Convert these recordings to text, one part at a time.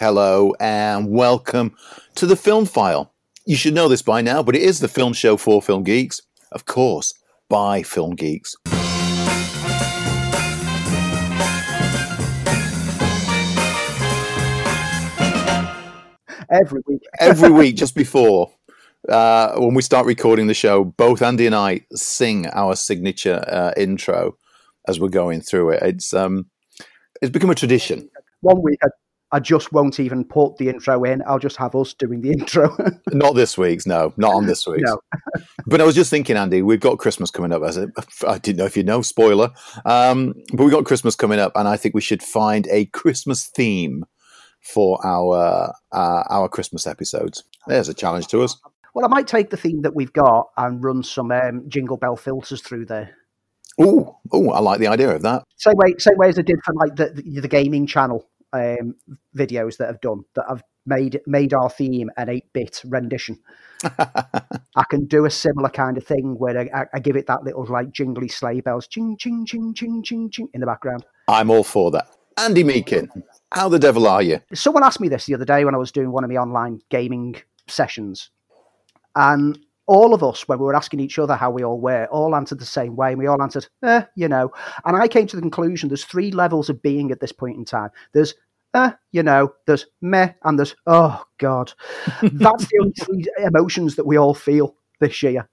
hello, and welcome to the Film File. You should know this by now, but it is the film show for film geeks, of course, by film geeks. every week. Every week, just before uh, when we start recording the show, both Andy and I sing our signature uh, intro as we're going through it. It's um, it's become a tradition. One week, I, I just won't even put the intro in. I'll just have us doing the intro. not this week's, no, not on this week's. no. but I was just thinking, Andy, we've got Christmas coming up. As a, I didn't know if you know, spoiler. Um, but we've got Christmas coming up, and I think we should find a Christmas theme for our uh, our Christmas episodes. There's a challenge to us. Well, I might take the theme that we've got and run some um, jingle bell filters through there. Oh, oh, I like the idea of that. Same way, same way as I did for like the the, the gaming channel um, videos that I've done that I've made made our theme an eight bit rendition. I can do a similar kind of thing where I, I, give it that little like jingly sleigh bells, ching ching ching ching ching ching in the background. I'm all for that. Andy Meakin, how the devil are you? Someone asked me this the other day when I was doing one of my online gaming sessions, and all of us, when we were asking each other how we all were, all answered the same way. And we all answered, eh, you know. And I came to the conclusion there's three levels of being at this point in time. There's, eh, you know, there's meh, and there's, oh, God. That's the only three emotions that we all feel this year.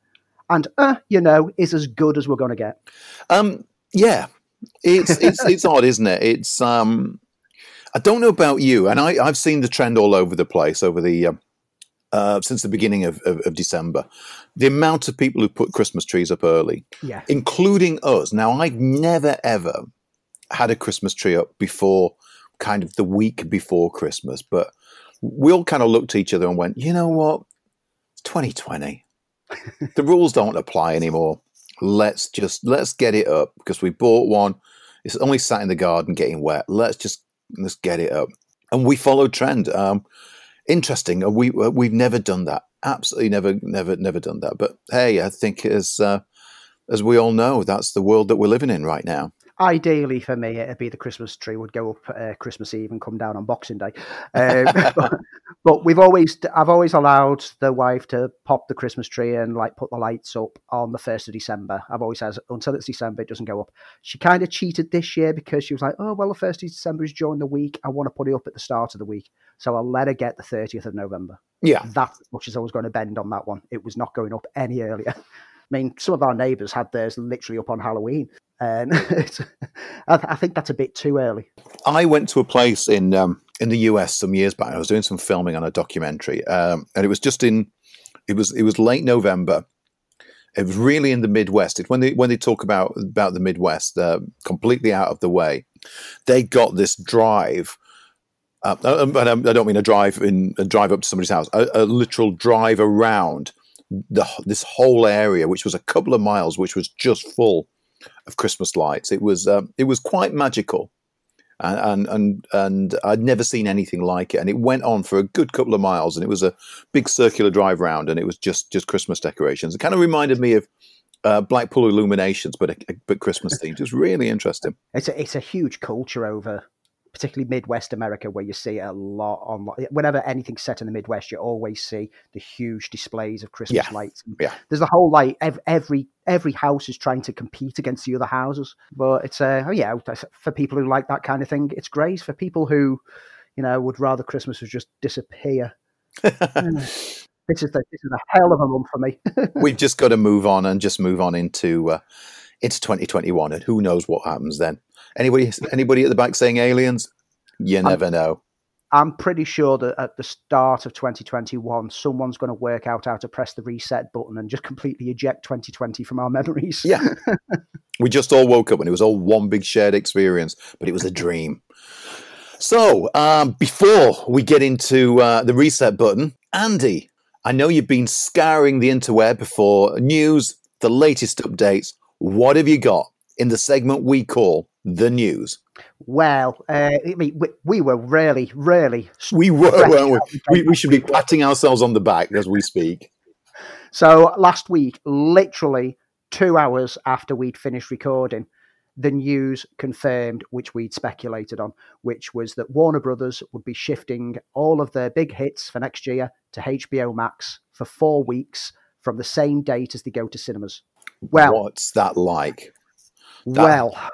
And, eh, you know, is as good as we're going to get. Um, yeah. It's, it's, it's odd, isn't it? It's, um, I don't know about you, and I, I've seen the trend all over the place over the, um, uh, since the beginning of, of, of, December. The amount of people who put Christmas trees up early, yeah. including us. Now, I've never ever had a Christmas tree up before, kind of the week before Christmas, but we all kind of looked at each other and went, you know what? It's 2020. the rules don't apply anymore. Let's just let's get it up because we bought one. It's only sat in the garden getting wet. Let's just let's get it up. And we followed trend. Um, interesting. Uh, we uh, we've never done that. Absolutely never, never, never done that. But hey, I think as uh, as we all know, that's the world that we're living in right now. Ideally, for me, it'd be the Christmas tree would go up uh, Christmas Eve and come down on Boxing Day. Um, but, but, we've always, I've always allowed the wife to pop the Christmas tree and like put the lights up on the first of December. I've always said until it's December, it doesn't go up. She kind of cheated this year because she was like, "Oh well, the first of December is during the week. I want to put it up at the start of the week." So I'll let her get the 30th of November. Yeah. That's as much as I was going to bend on that one. It was not going up any earlier. I mean, some of our neighbours had theirs literally up on Halloween. And I, I, think that's a bit too early. I went to a place in um, in the US some years back. I was doing some filming on a documentary, um, and it was just in it was it was late November. It was really in the Midwest. It, when they when they talk about about the Midwest, uh, completely out of the way, they got this drive uh, uh and I don't mean a drive in a drive up to somebody's house, a, a literal drive around the, this whole area, which was a couple of miles, which was just full of Christmas lights. It was um, it was quite magical, and, and and I'd never seen anything like it. And it went on for a good couple of miles, and it was a big circular drive round, and it was just just Christmas decorations. It kind of reminded me of uh, Blackpool Illuminations, but but Christmas themed. It was really interesting. It's a it's a huge culture over particularly Midwest America, where you see a lot on. Whenever anything's set in the Midwest, you always see the huge displays of Christmas yeah. lights. Yeah, there's the whole like every every house is trying to compete against the other houses. But it's uh, oh yeah, for people who like that kind of thing, it's great. For people who, you know, would rather Christmas would just disappear. this is the this is a hell of a month for me. We've just got to move on and just move on into uh, into 2021, and who knows what happens then. Anybody anybody at the back saying aliens? You never I'm, know. I'm pretty sure that at the start of 2021, someone's going to work out how to press the reset button and just completely eject 2020 from our memories. Yeah. we just all woke up and it was all one big shared experience, but it was a dream. So, um, before we get into uh, the reset button, Andy, I know you've been scouring the interweb for news, the latest updates. What have you got in the segment we call the news? Well, uh, I mean, we, we, were really, really. We were, weren't we? we? We should be patting ourselves on the back as we speak. So last week, literally two hours after we'd finished recording, the news confirmed, which we'd speculated on, which was that Warner Brothers would be shifting all of their big hits for next year to HBO Max for four weeks from the same date as they go to cinemas. Well, what's that like? That... Well,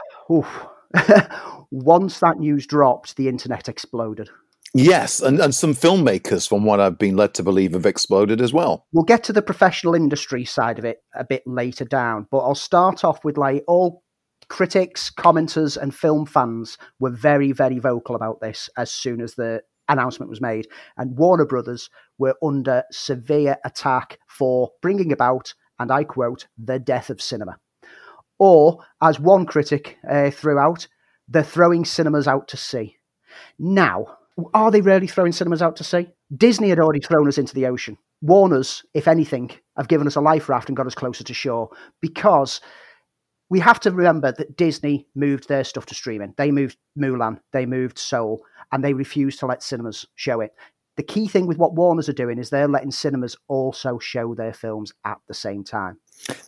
once that news dropped, the internet exploded. Yes, and, and some filmmakers, from what I've been led to believe, have exploded as well. We'll get to the professional industry side of it a bit later down, but I'll start off with like all critics, commenters, and film fans were very, very vocal about this as soon as the announcement was made. And Warner Brothers were under severe attack for bringing about, and I quote, the death of cinema. Or, as one critic uh, threw out, they're throwing cinemas out to sea. Now, are they really throwing cinemas out to sea? Disney had already thrown us into the ocean. Warner's, if anything, have given us a life raft and got us closer to shore because we have to remember that Disney moved their stuff to streaming. They moved Mulan, they moved Soul, and they refused to let cinemas show it. The key thing with what Warner's are doing is they're letting cinemas also show their films at the same time.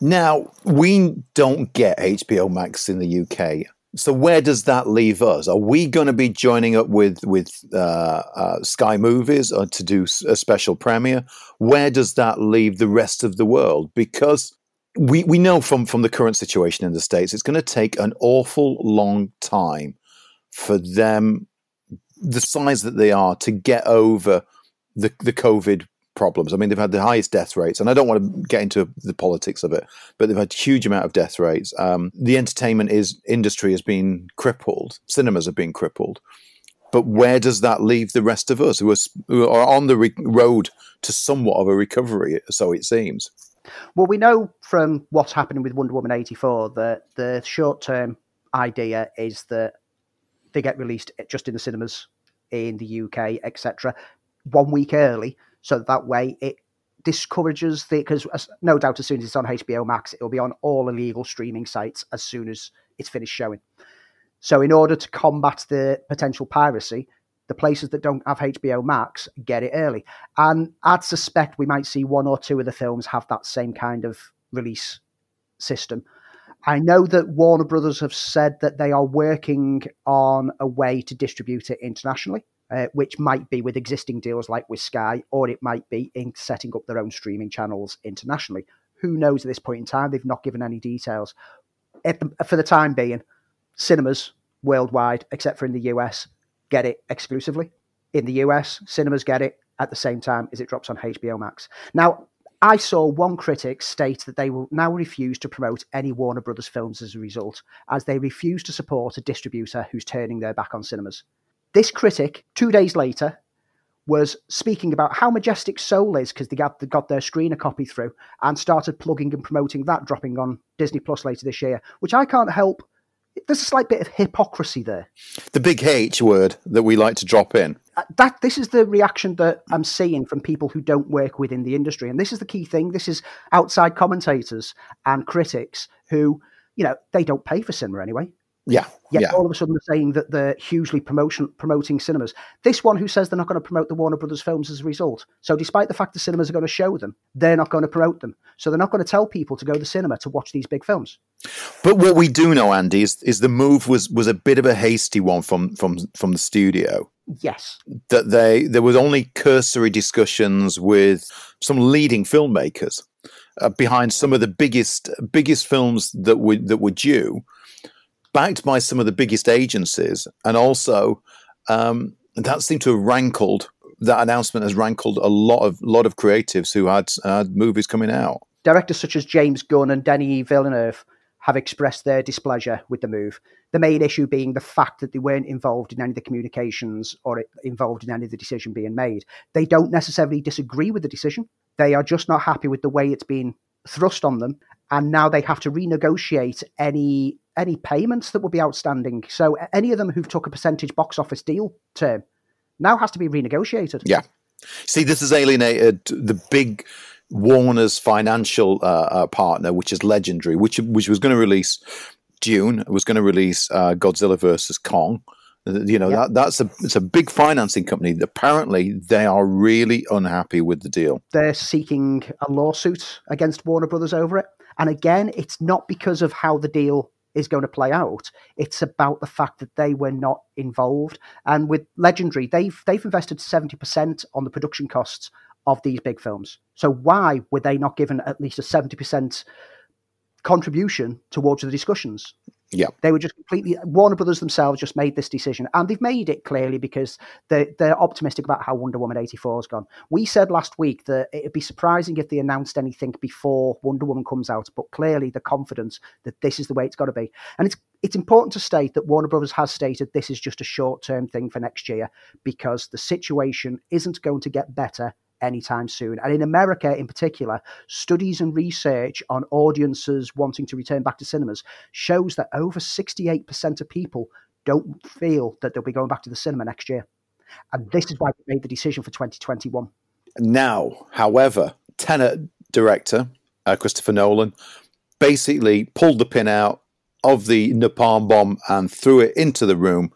Now, we don't get HBO Max in the UK. So where does that leave us? Are we going to be joining up with with uh, uh, Sky Movies or to do a special premiere? Where does that leave the rest of the world? Because we we know from from the current situation in the states, it's going to take an awful long time for them, the size that they are, to get over the the COVID problems. I mean, they've had the highest death rates, and I don't want to get into the politics of it, but they've had huge amount of death rates. Um, the entertainment is industry has been crippled. Cinemas have been crippled. But where does that leave the rest of us who are, who are on the re- road to somewhat of a recovery? So it seems. Well, we know from what's happening with Wonder Woman eighty four that the short term idea is that they get released just in the cinemas in the UK, etc. One week early, so that way it discourages the because no doubt as soon as it's on HBO Max, it'll be on all illegal streaming sites as soon as it's finished showing. So in order to combat the potential piracy, the places that don't have HBO Max get it early. And I'd suspect we might see one or two of the films have that same kind of release system. I know that Warner Brothers have said that they are working on a way to distribute it internationally uh, which might be with existing deals like with Sky, or it might be in setting up their own streaming channels internationally. Who knows at this point in time? They've not given any details. The, for the time being, cinemas worldwide, except for in the US, get it exclusively. In the US, cinemas get it at the same time as it drops on HBO Max. Now, I saw one critic state that they will now refuse to promote any Warner Brothers films as a result, as they refuse to support a distributor who's turning their back on cinemas. This critic, two days later, was speaking about how majestic Soul is because they got, they got their screener copy through and started plugging and promoting that, dropping on Disney Plus later this year, which I can't help. There's a slight bit of hypocrisy there. The big H word that we like to drop in. Uh, that this is the reaction that I'm seeing from people who don't work within the industry, and this is the key thing. This is outside commentators and critics who, you know, they don't pay for cinema anyway. Yeah. Yet yeah. all of a sudden they're saying that they're hugely promotion promoting cinemas. This one who says they're not going to promote the Warner Brothers films as a result. So despite the fact the cinemas are going to show them, they're not going to promote them. So they're not going to tell people to go to the cinema to watch these big films. But what we do know, Andy, is, is the move was was a bit of a hasty one from from from the studio. Yes. That they there was only cursory discussions with some leading filmmakers uh, behind some of the biggest biggest films that were that were due backed by some of the biggest agencies, and also um, that seemed to have rankled. That announcement has rankled a lot of lot of creatives who had had movies coming out. Directors such as James Gunn and Denis Villeneuve have expressed their displeasure with the move. The main issue being the fact that they weren't involved in any of the communications or involved in any of the decision being made. They don't necessarily disagree with the decision. They are just not happy with the way it's been thrust on them, and now they have to renegotiate any any payments that would be outstanding. So any of them who've took a percentage box office deal term now has to be renegotiated. Yeah. See, this has alienated the big Warner's financial uh, uh, partner, which is Legendary, which which was going to release Dune, was going to release uh, Godzilla versus Kong. You know that that's a it's a big financing company. Apparently, they are really unhappy with the deal. They're seeking a lawsuit against Warner Brothers over it. And again, it's not because of how the deal is going to play out. It's about the fact that they were not involved. And with Legendary, they've they've invested seventy percent on the production costs of these big films. So why were they not given at least a seventy percent contribution towards the discussions? Yeah. They were just completely Warner Brothers themselves just made this decision, and they've made it clearly because they they're optimistic about how Wonder Woman eighty four has gone. We said last week that it'd be surprising if they announced anything before Wonder Woman comes out, but clearly the confidence that this is the way it's got to be, and it's it's important to state that Warner Brothers has stated this is just a short term thing for next year because the situation isn't going to get better anytime soon. And in America, in particular, studies and research on audiences wanting to return back to cinemas shows that over 68% of people don't feel that they'll be going back to the cinema next year. And this is why we made the decision for 2021. Now, however, Tenet director uh, Christopher Nolan basically pulled the pin out of the napalm bomb and threw it into the room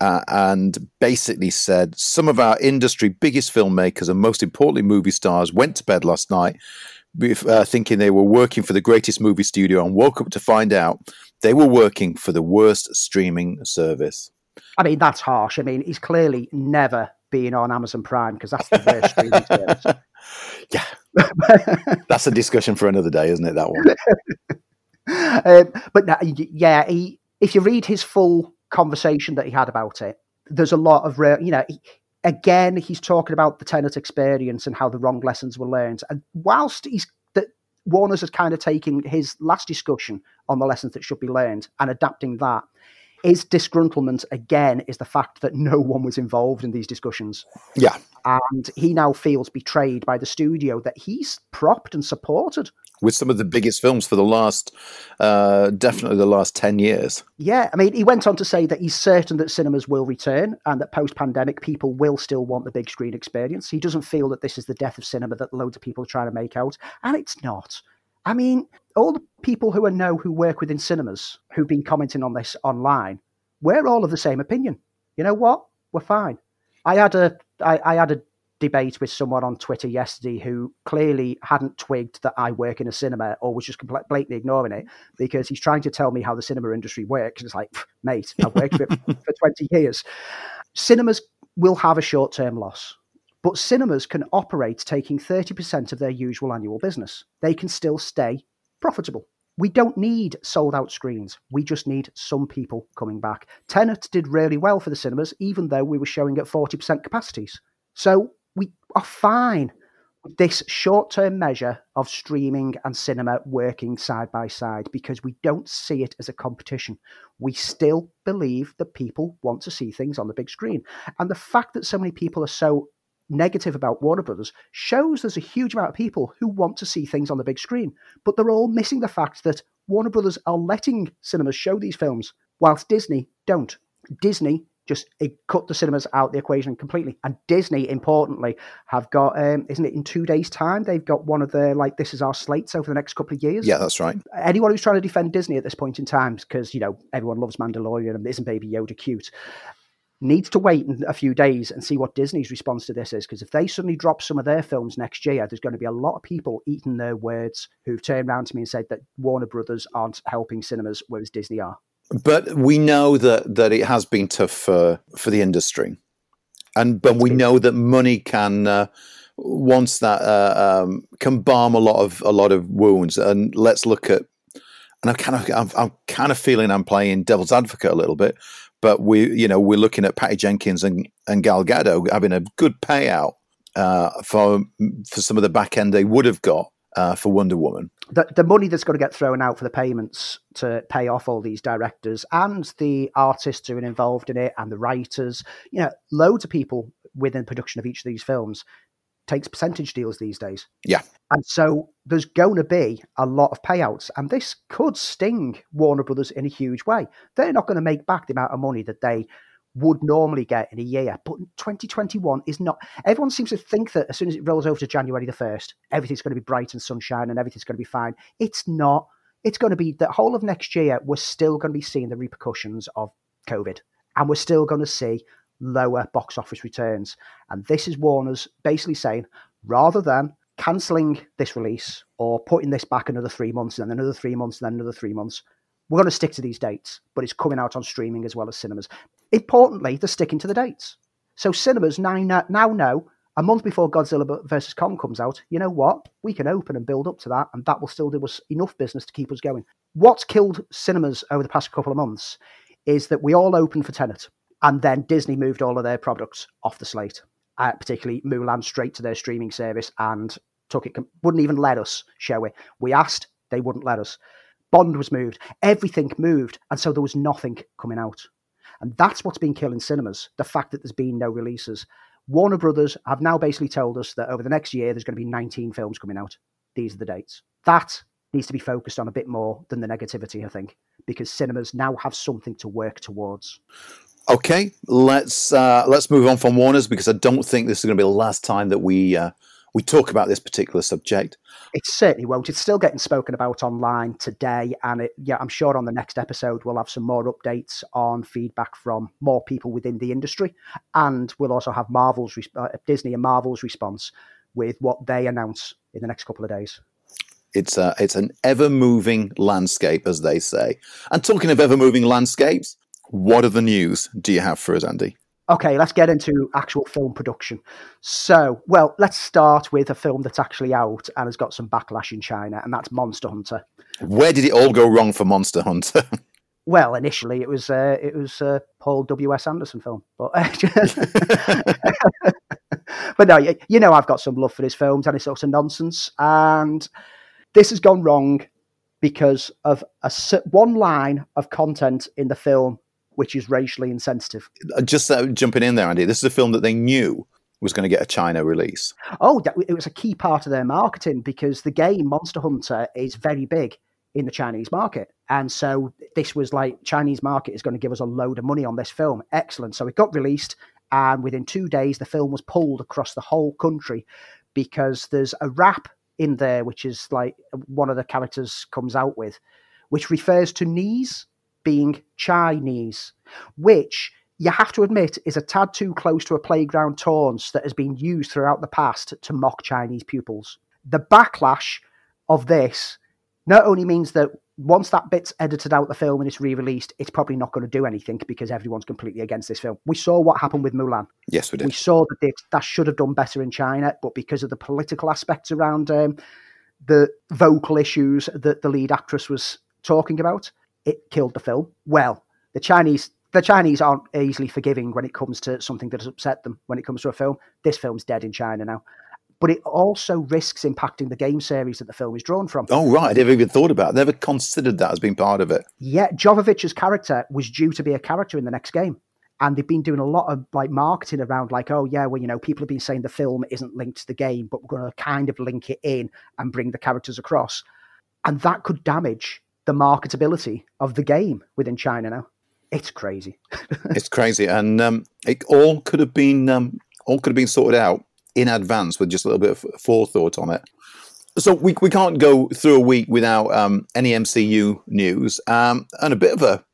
uh, and basically said some of our industry biggest filmmakers and most importantly movie stars went to bed last night uh, thinking they were working for the greatest movie studio and woke up to find out they were working for the worst streaming service. I mean, that's harsh. I mean, he's clearly never been on Amazon Prime because that's the worst streaming service. Yeah. that's a discussion for another day, isn't it? That one. um, but no, yeah, he, if you read his full conversation that he had about it, there's a lot of, you know, he, again, he's talking about the Tenet experience and how the wrong lessons were learned. And whilst he's that Warner's is kind of taking his last discussion on the lessons that should be learned and adapting that, his disgruntlement again is the fact that no one was involved in these discussions. Yeah. And he now feels betrayed by the studio that he's propped and supported. With some of the biggest films for the last, uh, definitely the last 10 years. Yeah. I mean, he went on to say that he's certain that cinemas will return and that post pandemic people will still want the big screen experience. He doesn't feel that this is the death of cinema that loads of people are trying to make out. And it's not. I mean, all the people who I know who work within cinemas who've been commenting on this online, we're all of the same opinion. You know what? We're fine. I had a I, I had a debate with someone on Twitter yesterday who clearly hadn't twigged that I work in a cinema or was just blatantly ignoring it because he's trying to tell me how the cinema industry works. It's like, mate, I've worked for, for 20 years. Cinemas will have a short term loss. But cinemas can operate taking 30% of their usual annual business. They can still stay profitable. We don't need sold out screens. We just need some people coming back. Tenet did really well for the cinemas, even though we were showing at 40% capacities. So we are fine with this short term measure of streaming and cinema working side by side because we don't see it as a competition. We still believe that people want to see things on the big screen. And the fact that so many people are so negative about Warner Brothers shows there's a huge amount of people who want to see things on the big screen, but they're all missing the fact that Warner Brothers are letting cinemas show these films, whilst Disney don't. Disney just cut the cinemas out the equation completely. And Disney, importantly, have got um, isn't it in two days' time? They've got one of their like this is our slates over the next couple of years. Yeah, that's right. Anyone who's trying to defend Disney at this point in time, because you know everyone loves Mandalorian and isn't Baby Yoda cute, needs to wait a few days and see what Disney's response to this is. Because if they suddenly drop some of their films next year, there's going to be a lot of people eating their words who've turned around to me and said that Warner Brothers aren't helping cinemas, whereas Disney are. But we know that that it has been tough for for the industry, and but we know that money can. Uh, once that uh, um, can balm a lot of a lot of wounds, and let's look at and I'm kind of I'm, I'm, kind of feeling I'm playing devil's advocate a little bit, but we you know we're looking at Patty Jenkins and and Gal Gadot having a good payout uh, for for some of the back end they would have got uh, for Wonder Woman. The, the money that's going to get thrown out for the payments to pay off all these directors and the artists who are involved in it and the writers, you know, loads of people within production of each of these films takes percentage deals these days. Yeah. And so there's going to be a lot of payouts, and this could sting Warner Brothers in a huge way. They're not going to make back the amount of money that they would normally get in a year. But 2021 is not. Everyone seems to think that as soon as it rolls over to January the 1st, everything's going to be bright and sunshine and everything's going to be fine. It's not. It's going to be the whole of next year, we're still going to be seeing the repercussions of COVID. And we're still going to see lower box office returns. And this is Warner's basically saying rather than cancelling this release or putting this back another three months and then another three months and then another three months, We're going to stick to these dates, but it's coming out on streaming as well as cinemas. Importantly, they're sticking to the dates. So cinemas now, now know a month before Godzilla vs. Kong comes out, you know what? We can open and build up to that, and that will still do us enough business to keep us going. What's killed cinemas over the past couple of months is that we all opened for Tenet, and then Disney moved all of their products off the slate, uh, particularly Mulan, straight to their streaming service and took it, wouldn't even let us show it. We asked, they wouldn't let us. Bond was moved, everything moved, and so there was nothing coming out. And that's what's been killing cinemas the fact that there's been no releases. Warner Brothers have now basically told us that over the next year, there's going to be 19 films coming out. These are the dates. That needs to be focused on a bit more than the negativity, I think, because cinemas now have something to work towards. Okay, let's uh, let's move on from Warner's because I don't think this is going to be the last time that we uh, we talk about this particular subject. It certainly won't. It's still getting spoken about online today, and it, yeah, I'm sure on the next episode we'll have some more updates on feedback from more people within the industry, and we'll also have Marvel's uh, Disney and Marvel's response with what they announce in the next couple of days. It's a, it's an ever moving landscape, as they say. And talking of ever moving landscapes, what are the news do you have for us, Andy? Okay, let's get into actual film production. So, well, let's start with a film that's actually out and has got some backlash in China, and that's Monster Hunter. Where did it all go wrong for Monster Hunter? well, initially it was uh, it was a Paul W S Anderson film, but but no, you, you know I've got some love for his films, and it's of nonsense. And this has gone wrong because of a one line of content in the film which is racially insensitive. Uh, just uh, jumping in there, Andy, this is a film that they knew was going to get a China release. Oh, it was a key part of their marketing because the game Monster Hunter is very big in the Chinese market. And so this was like Chinese market is going to give us a load of money on this film. Excellent. So it got released and within 2 days the film was pulled across the whole country because there's a rap in there which is like one of the characters comes out with which refers to knees being Chinese, which you have to admit is a tad too close to a playground taunt that has been used throughout the past to mock Chinese pupils. The backlash of this not only means that once that bit's edited out the film and it's re-released, it's probably not going to do anything because everyone's completely against this film. We saw what happened with Mulan. Yes, we did. We saw that they, that should have done better in China, but because of the political aspects around um, the vocal issues that the lead actress was talking about, it killed the film. Well, the Chinese the Chinese aren't easily forgiving when it comes to something that has upset them. When it comes to a film, this film's dead in China now. But it also risks impacting the game series that the film is drawn from. Oh, right. I never even thought about it. Never considered that as being part of it. Yeah, Jovovich's character was due to be a character in the next game. And they've been doing a lot of like marketing around like, oh yeah, well, you know, people have been saying the film isn't linked to the game, but we're gonna kind of link it in and bring the characters across. And that could damage the marketability of the game within China now. It's crazy. it's crazy, and um, it all could have been um, all could have been sorted out in advance with just a little bit of forethought on it. So we we can't go through a week without um, any MCU news, um, and a bit of a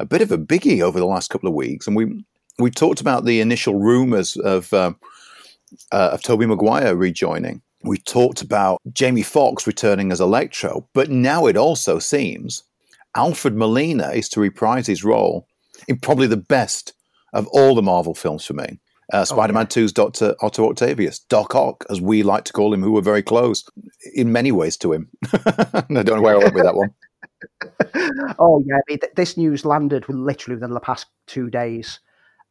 a bit of a biggie over the last couple of weeks, and we we talked about the initial rumours of uh, uh, of Tobey Maguire rejoining we talked about Jamie Foxx returning as Electro, but now it also seems Alfred Molina is to reprise his role in probably the best of all the Marvel films for me. Uh, Spider Man okay. 2's Dr. Otto Octavius, Doc Ock, as we like to call him, who were very close in many ways to him. I don't know where I went with that one. oh, yeah. I mean, th- this news landed literally within the past two days.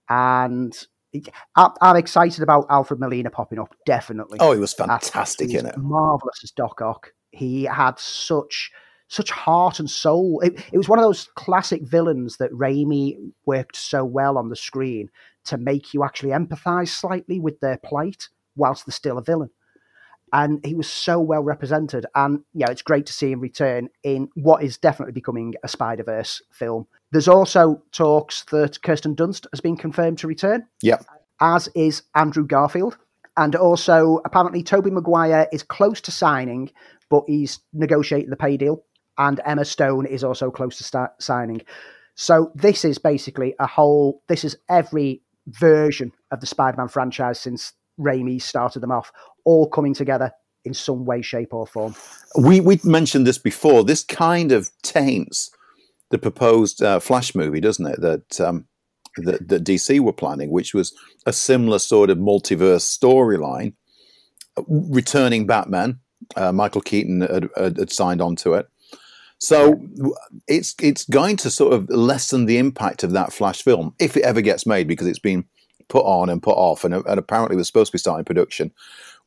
And I'm excited about Alfred Molina popping up. Definitely. Oh, he was fantastic in it. Marvelous as Doc Ock. He had such such heart and soul. It, it was one of those classic villains that Raimi worked so well on the screen to make you actually empathise slightly with their plight whilst they're still a villain. And he was so well represented. And yeah, it's great to see him return in what is definitely becoming a Spider Verse film. There's also talks that Kirsten Dunst has been confirmed to return. Yeah. As is Andrew Garfield. And also, apparently, Tobey Maguire is close to signing, but he's negotiating the pay deal. And Emma Stone is also close to signing. So this is basically a whole. This is every version of the Spider-Man franchise since Raimi started them off, all coming together in some way, shape, or form. We we mentioned this before. This kind of taints the proposed uh, Flash movie, doesn't it? That, um, that that DC were planning, which was a similar sort of multiverse storyline, returning Batman. Uh, Michael Keaton had, had, signed on to it. So it's it's going to sort of lessen the impact of that Flash film if it ever gets made because it's been put on and put off and, and apparently was supposed to be starting production.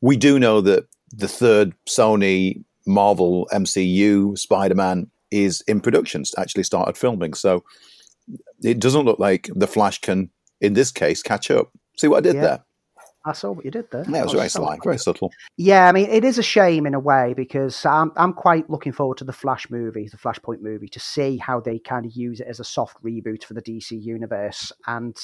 We do know that the third Sony Marvel MCU Spider Man is in production, actually started filming. So it doesn't look like the Flash can, in this case, catch up. See what I did yeah. there? I saw what you did there. Yeah, it was oh, very sly, very subtle. Yeah, I mean, it is a shame in a way because I'm I'm quite looking forward to the Flash movie, the Flashpoint movie, to see how they kind of use it as a soft reboot for the DC universe and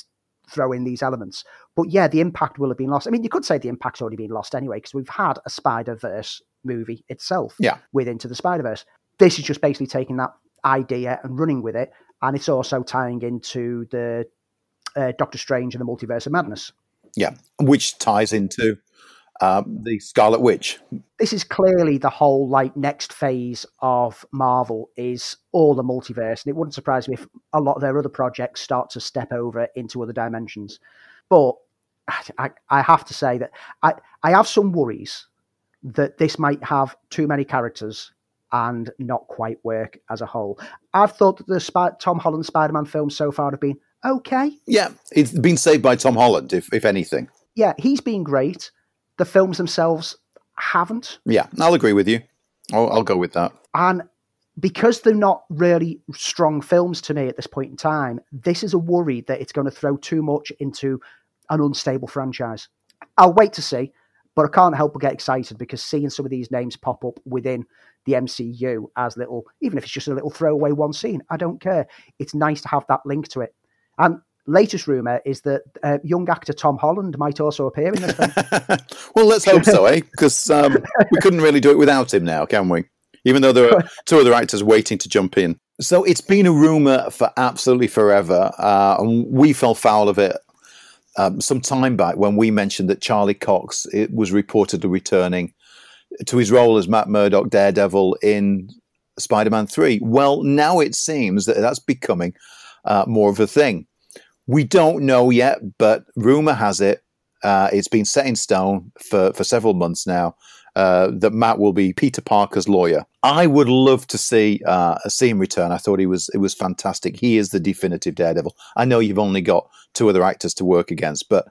throw in these elements. But yeah, the impact will have been lost. I mean, you could say the impact's already been lost anyway because we've had a Spider Verse movie itself. Yeah. with Into the Spider Verse. This is just basically taking that idea and running with it, and it's also tying into the uh, Doctor Strange and the Multiverse of Madness. Yeah, which ties into um, the Scarlet Witch. This is clearly the whole like next phase of Marvel is all the multiverse, and it wouldn't surprise me if a lot of their other projects start to step over into other dimensions. But I, I have to say that I, I have some worries that this might have too many characters and not quite work as a whole. I've thought that the Tom Holland Spider-Man films so far have been okay. Yeah, it's been saved by Tom Holland, if if anything. Yeah, he's been great. The films themselves haven't. Yeah, I'll agree with you. I'll, I'll go with that. And because they're not really strong films to me at this point in time, this is a worry that it's going to throw too much into an unstable franchise. I'll wait to see, but I can't help but get excited because seeing some of these names pop up within the MCU as little, even if it's just a little throwaway one scene, I don't care. It's nice to have that link to it. And latest rumor is that uh, young actor Tom Holland might also appear in this film. well, let's hope so, eh? Because um, we couldn't really do it without him now, can we? Even though there are two other actors waiting to jump in. So it's been a rumor for absolutely forever, uh, and we fell foul of it um, some time back when we mentioned that Charlie Cox it was reportedly returning to his role as Matt Murdock Daredevil in Spider-Man Three. Well, now it seems that that's becoming uh, more of a thing. We don't know yet, but rumor has it uh, it's been set in stone for, for several months now uh, that Matt will be Peter Parker's lawyer. I would love to see uh, see him return. I thought he was it was fantastic. He is the definitive Daredevil. I know you've only got two other actors to work against, but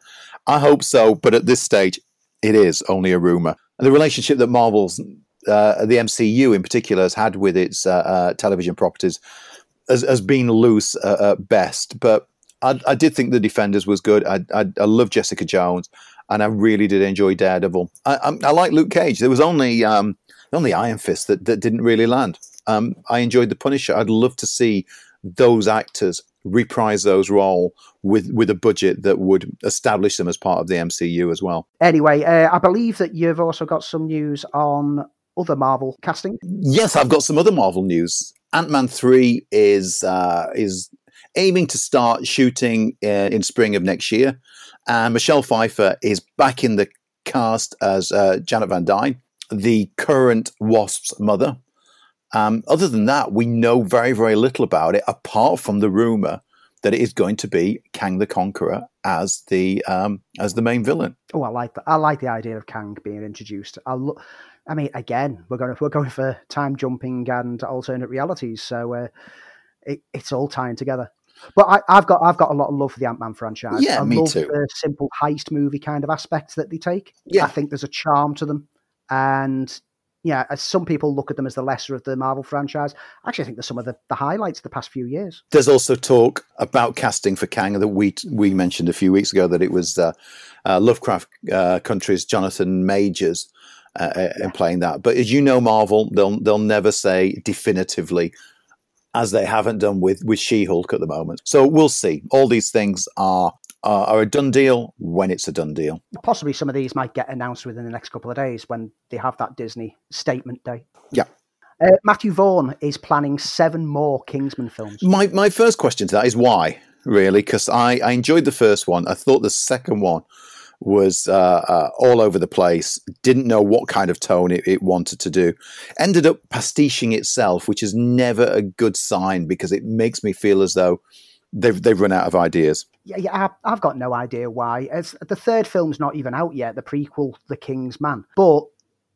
I hope so. But at this stage, it is only a rumor. And the relationship that Marvel's uh, the MCU in particular has had with its uh, uh, television properties has, has been loose at best, but I, I, did think the Defenders was good. I, I, I love Jessica Jones, and I really did enjoy Daredevil. I, I, I like Luke Cage. There was only um, only Iron Fist that, that didn't really land. Um, I enjoyed the Punisher. I'd love to see those actors reprise those role with with a budget that would establish them as part of the MCU as well. Anyway, uh, I believe that you've also got some news on other Marvel casting. Yes, I've got some other Marvel news. Ant Man three is uh, is aiming to start shooting uh, in spring of next year. And Michelle Pfeiffer is back in the cast as uh, Janet Van Dyne, the current Wasp's mother. Um, other than that, we know very, very little about it, apart from the rumor that it is going to be Kang the Conqueror as the um, as the main villain. Oh, I like that. I like the idea of Kang being introduced. I I mean, again, we're going we're going for time jumping and alternate realities, so uh, it, it's all tying together. But I, have got I've got a lot of love for the Ant Man franchise. Yeah, I me love too. The simple heist movie kind of aspects that they take. Yeah, I think there's a charm to them, and yeah, as some people look at them as the lesser of the Marvel franchise. Actually, I actually think they're some of the, the highlights of the past few years. There's also talk about casting for Kang that we we mentioned a few weeks ago that it was uh, uh, Lovecraft uh, Country's Jonathan Majors. Uh, uh, in playing that, but as you know, Marvel they'll they'll never say definitively as they haven't done with with She-Hulk at the moment. So we'll see. All these things are are a done deal when it's a done deal. Possibly some of these might get announced within the next couple of days when they have that Disney statement day. Yeah. Uh, Matthew Vaughn is planning seven more Kingsman films. My my first question to that is why, really? Because I, I enjoyed the first one. I thought the second one was uh, uh, all over the place, didn't know what kind of tone it, it, wanted to do, ended up pastiching itself, which is never a good sign because it makes me feel as though they've they've run out of ideas. Yeah, yeah, I've got no idea why. The third film's not even out yet, the prequel, The King's Man. But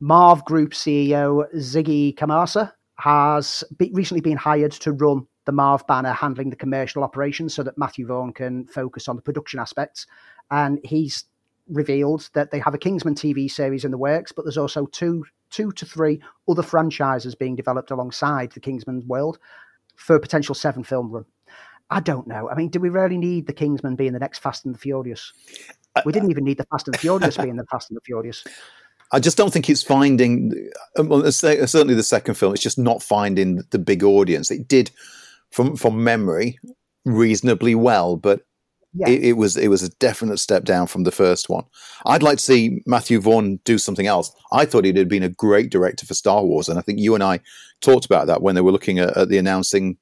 Marv Group CEO Ziggy Kamasa has be, recently been hired to run the Marv banner handling the commercial operations so that Matthew Vaughn can focus on the production aspects. And he's revealed that they have a Kingsman TV series in the works, but there's also two two to three other franchises being developed alongside the Kingsman world for a potential seven film run. I don't know. I mean, do we really need the Kingsman being the next Fast and the Furious? We didn't even need the Fast and the Furious being the Fast and the Furious. I just don't think it's finding. Um, well, uh, certainly the second film, it's just not finding the big audience. It did, from from memory, reasonably well, but yeah. it, it, was it was a definite step down from the first one. I'd like to see Matthew Vaughn do something else. I thought he'd been a great director for Star Wars, and I think you and I talked about that when they were looking at, at the announcing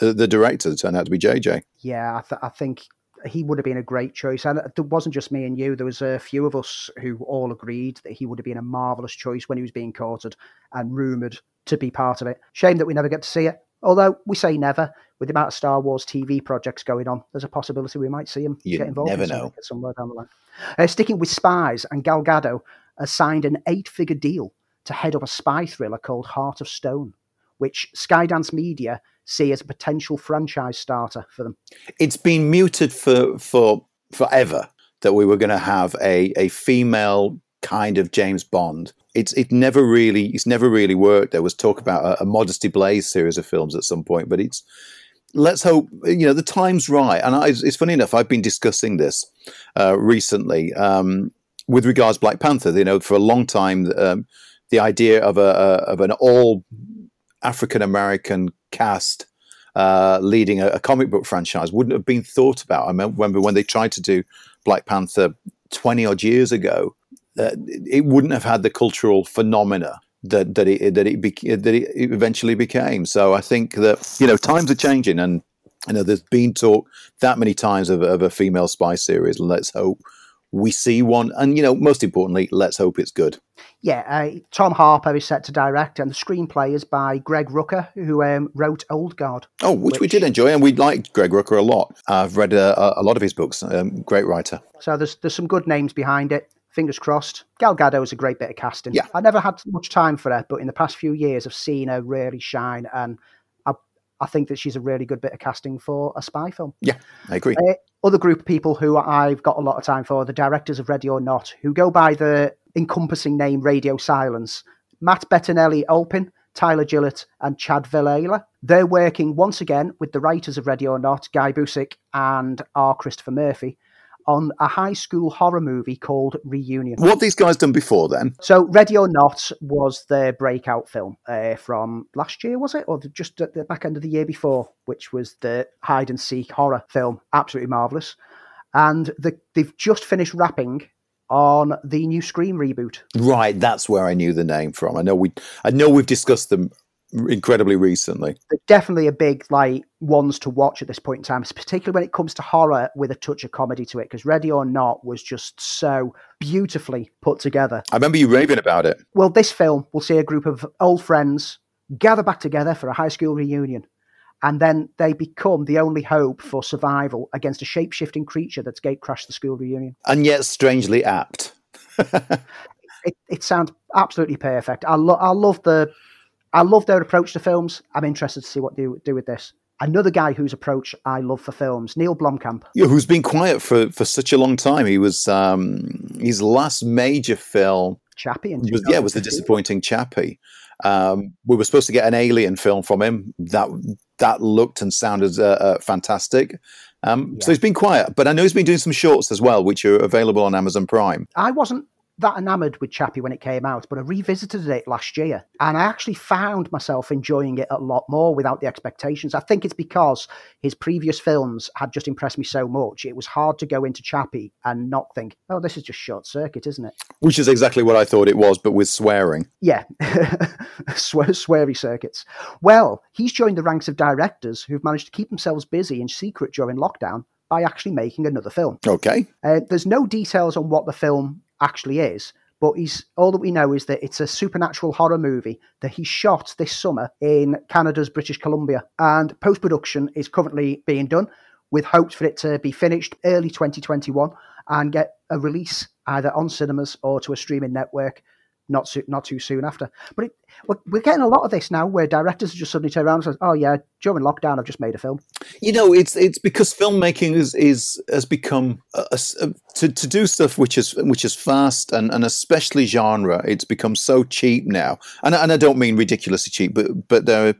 uh, the director turned out to be JJ. Yeah, I, th- I think he would have been a great choice. And it wasn't just me and you. There was a few of us who all agreed that he would have been a marvelous choice when he was being courted and rumored to be part of it. Shame that we never get to see it. Although we say never, with the amount of Star Wars TV projects going on, there's a possibility we might see him you get involved. Never in know. Somewhere down the line. Uh, sticking with spies, and Gal Gadot has signed an eight-figure deal to head up a spy thriller called Heart of Stone, which Skydance Media see as a potential franchise starter for them. It's been muted for for forever that we were going to have a a female kind of James Bond. It's it never really it's never really worked. There was talk about a, a Modesty Blaise series of films at some point, but it's let's hope you know the time's right. And I, it's funny enough, I've been discussing this uh, recently um, with regards Black Panther. You know, for a long time, um, the idea of a, a of an all African American cast uh, leading a, a, comic book franchise wouldn't have been thought about. I remember when they tried to do Black Panther 20 odd years ago, uh, it wouldn't have had the cultural phenomena that that it that it, beca- that it eventually became. So I think that you know times are changing, and you know there's been talk that many times of, of a female spy series. Let's hope we see one. And, you know, most importantly, let's hope it's good. Yeah, uh, Tom Harper is set to direct, and the screenplay is by Greg Rucka, who um, wrote Old Guard. Oh, which, which, we did enjoy, and we liked Greg Rucka a lot. I've read a, a lot of his books. Um, great writer. So there's there's some good names behind it. Fingers crossed. Gal Gadot is a great bit of casting. Yeah. I never had much time for her, but in the past few years, I've seen her really shine, and I I think that she's a really good bit of casting for a spy film. Yeah, I agree. Uh, other group of people who I've got a lot of time for, the directors of Ready or Not, who go by the encompassing name Radio Silence. Matt Bettinelli Olpin, Tyler Gillett, and Chad Villella. They're working once again with the writers of Ready or Not, Guy Busick and R. Christopher Murphy, on a high school horror movie called Reunion. What these guys done before then? So, Ready or Not was their breakout film uh, from last year, was it, or just at the back end of the year before, which was the hide and seek horror film, absolutely marvelous. And the, they've just finished wrapping on the new Scream reboot. Right, that's where I knew the name from. I know we, I know we've discussed them incredibly recently. Definitely a big like ones to watch at this point in time, particularly when it comes to horror with a touch of comedy to it. Because Ready or Not was just so beautifully put together. I remember you raving about it. Well, this film will see a group of old friends gather back together for a high school reunion. And then they become the only hope for survival against a shape shifting creature that's gate crashed the school reunion. And yet strangely apt. it, it sounds absolutely perfect. I, lo- I love the I love their approach to films. I'm interested to see what they do with this. Another guy whose approach I love for films, Neil Blomkamp. Yeah, who's been quiet for, for such a long time. He was um, his last major film. Chappie, was, yeah, was the disappointing Chappie. Um, we were supposed to get an Alien film from him. That that looked and sounded uh, uh, fantastic. Um, yeah. So he's been quiet, but I know he's been doing some shorts as well, which are available on Amazon Prime. I wasn't that enamored with Chappie when it came out, but I revisited it last year and I actually found myself enjoying it a lot more without the expectations. I think it's because his previous films had just impressed me so much. It was hard to go into Chappie and not think, oh, this is just short circuit, isn't it? Which is exactly what I thought it was, but with swearing. Yeah, Swear, sweary circuits. Well, he's joined the ranks of directors who've managed to keep themselves busy in secret during lockdown by actually making another film. Okay. Uh, there's no details on what the film actually is, but he's all that we know is that it's a supernatural horror movie that he shot this summer in Canada's British Columbia, and post production is currently being done with hopes for it to be finished early 2021 and get a release either on cinemas or to a streaming network not so, not too soon after. But it, we're, we're, getting a lot of this now, where directors just suddenly turn around and say, "Oh yeah, during lockdown, I've just made a film." You know, it's it's because filmmaking is is has become a, a, to to do stuff which is which is fast and, and especially genre. It's become so cheap now, and and I don't mean ridiculously cheap, but but there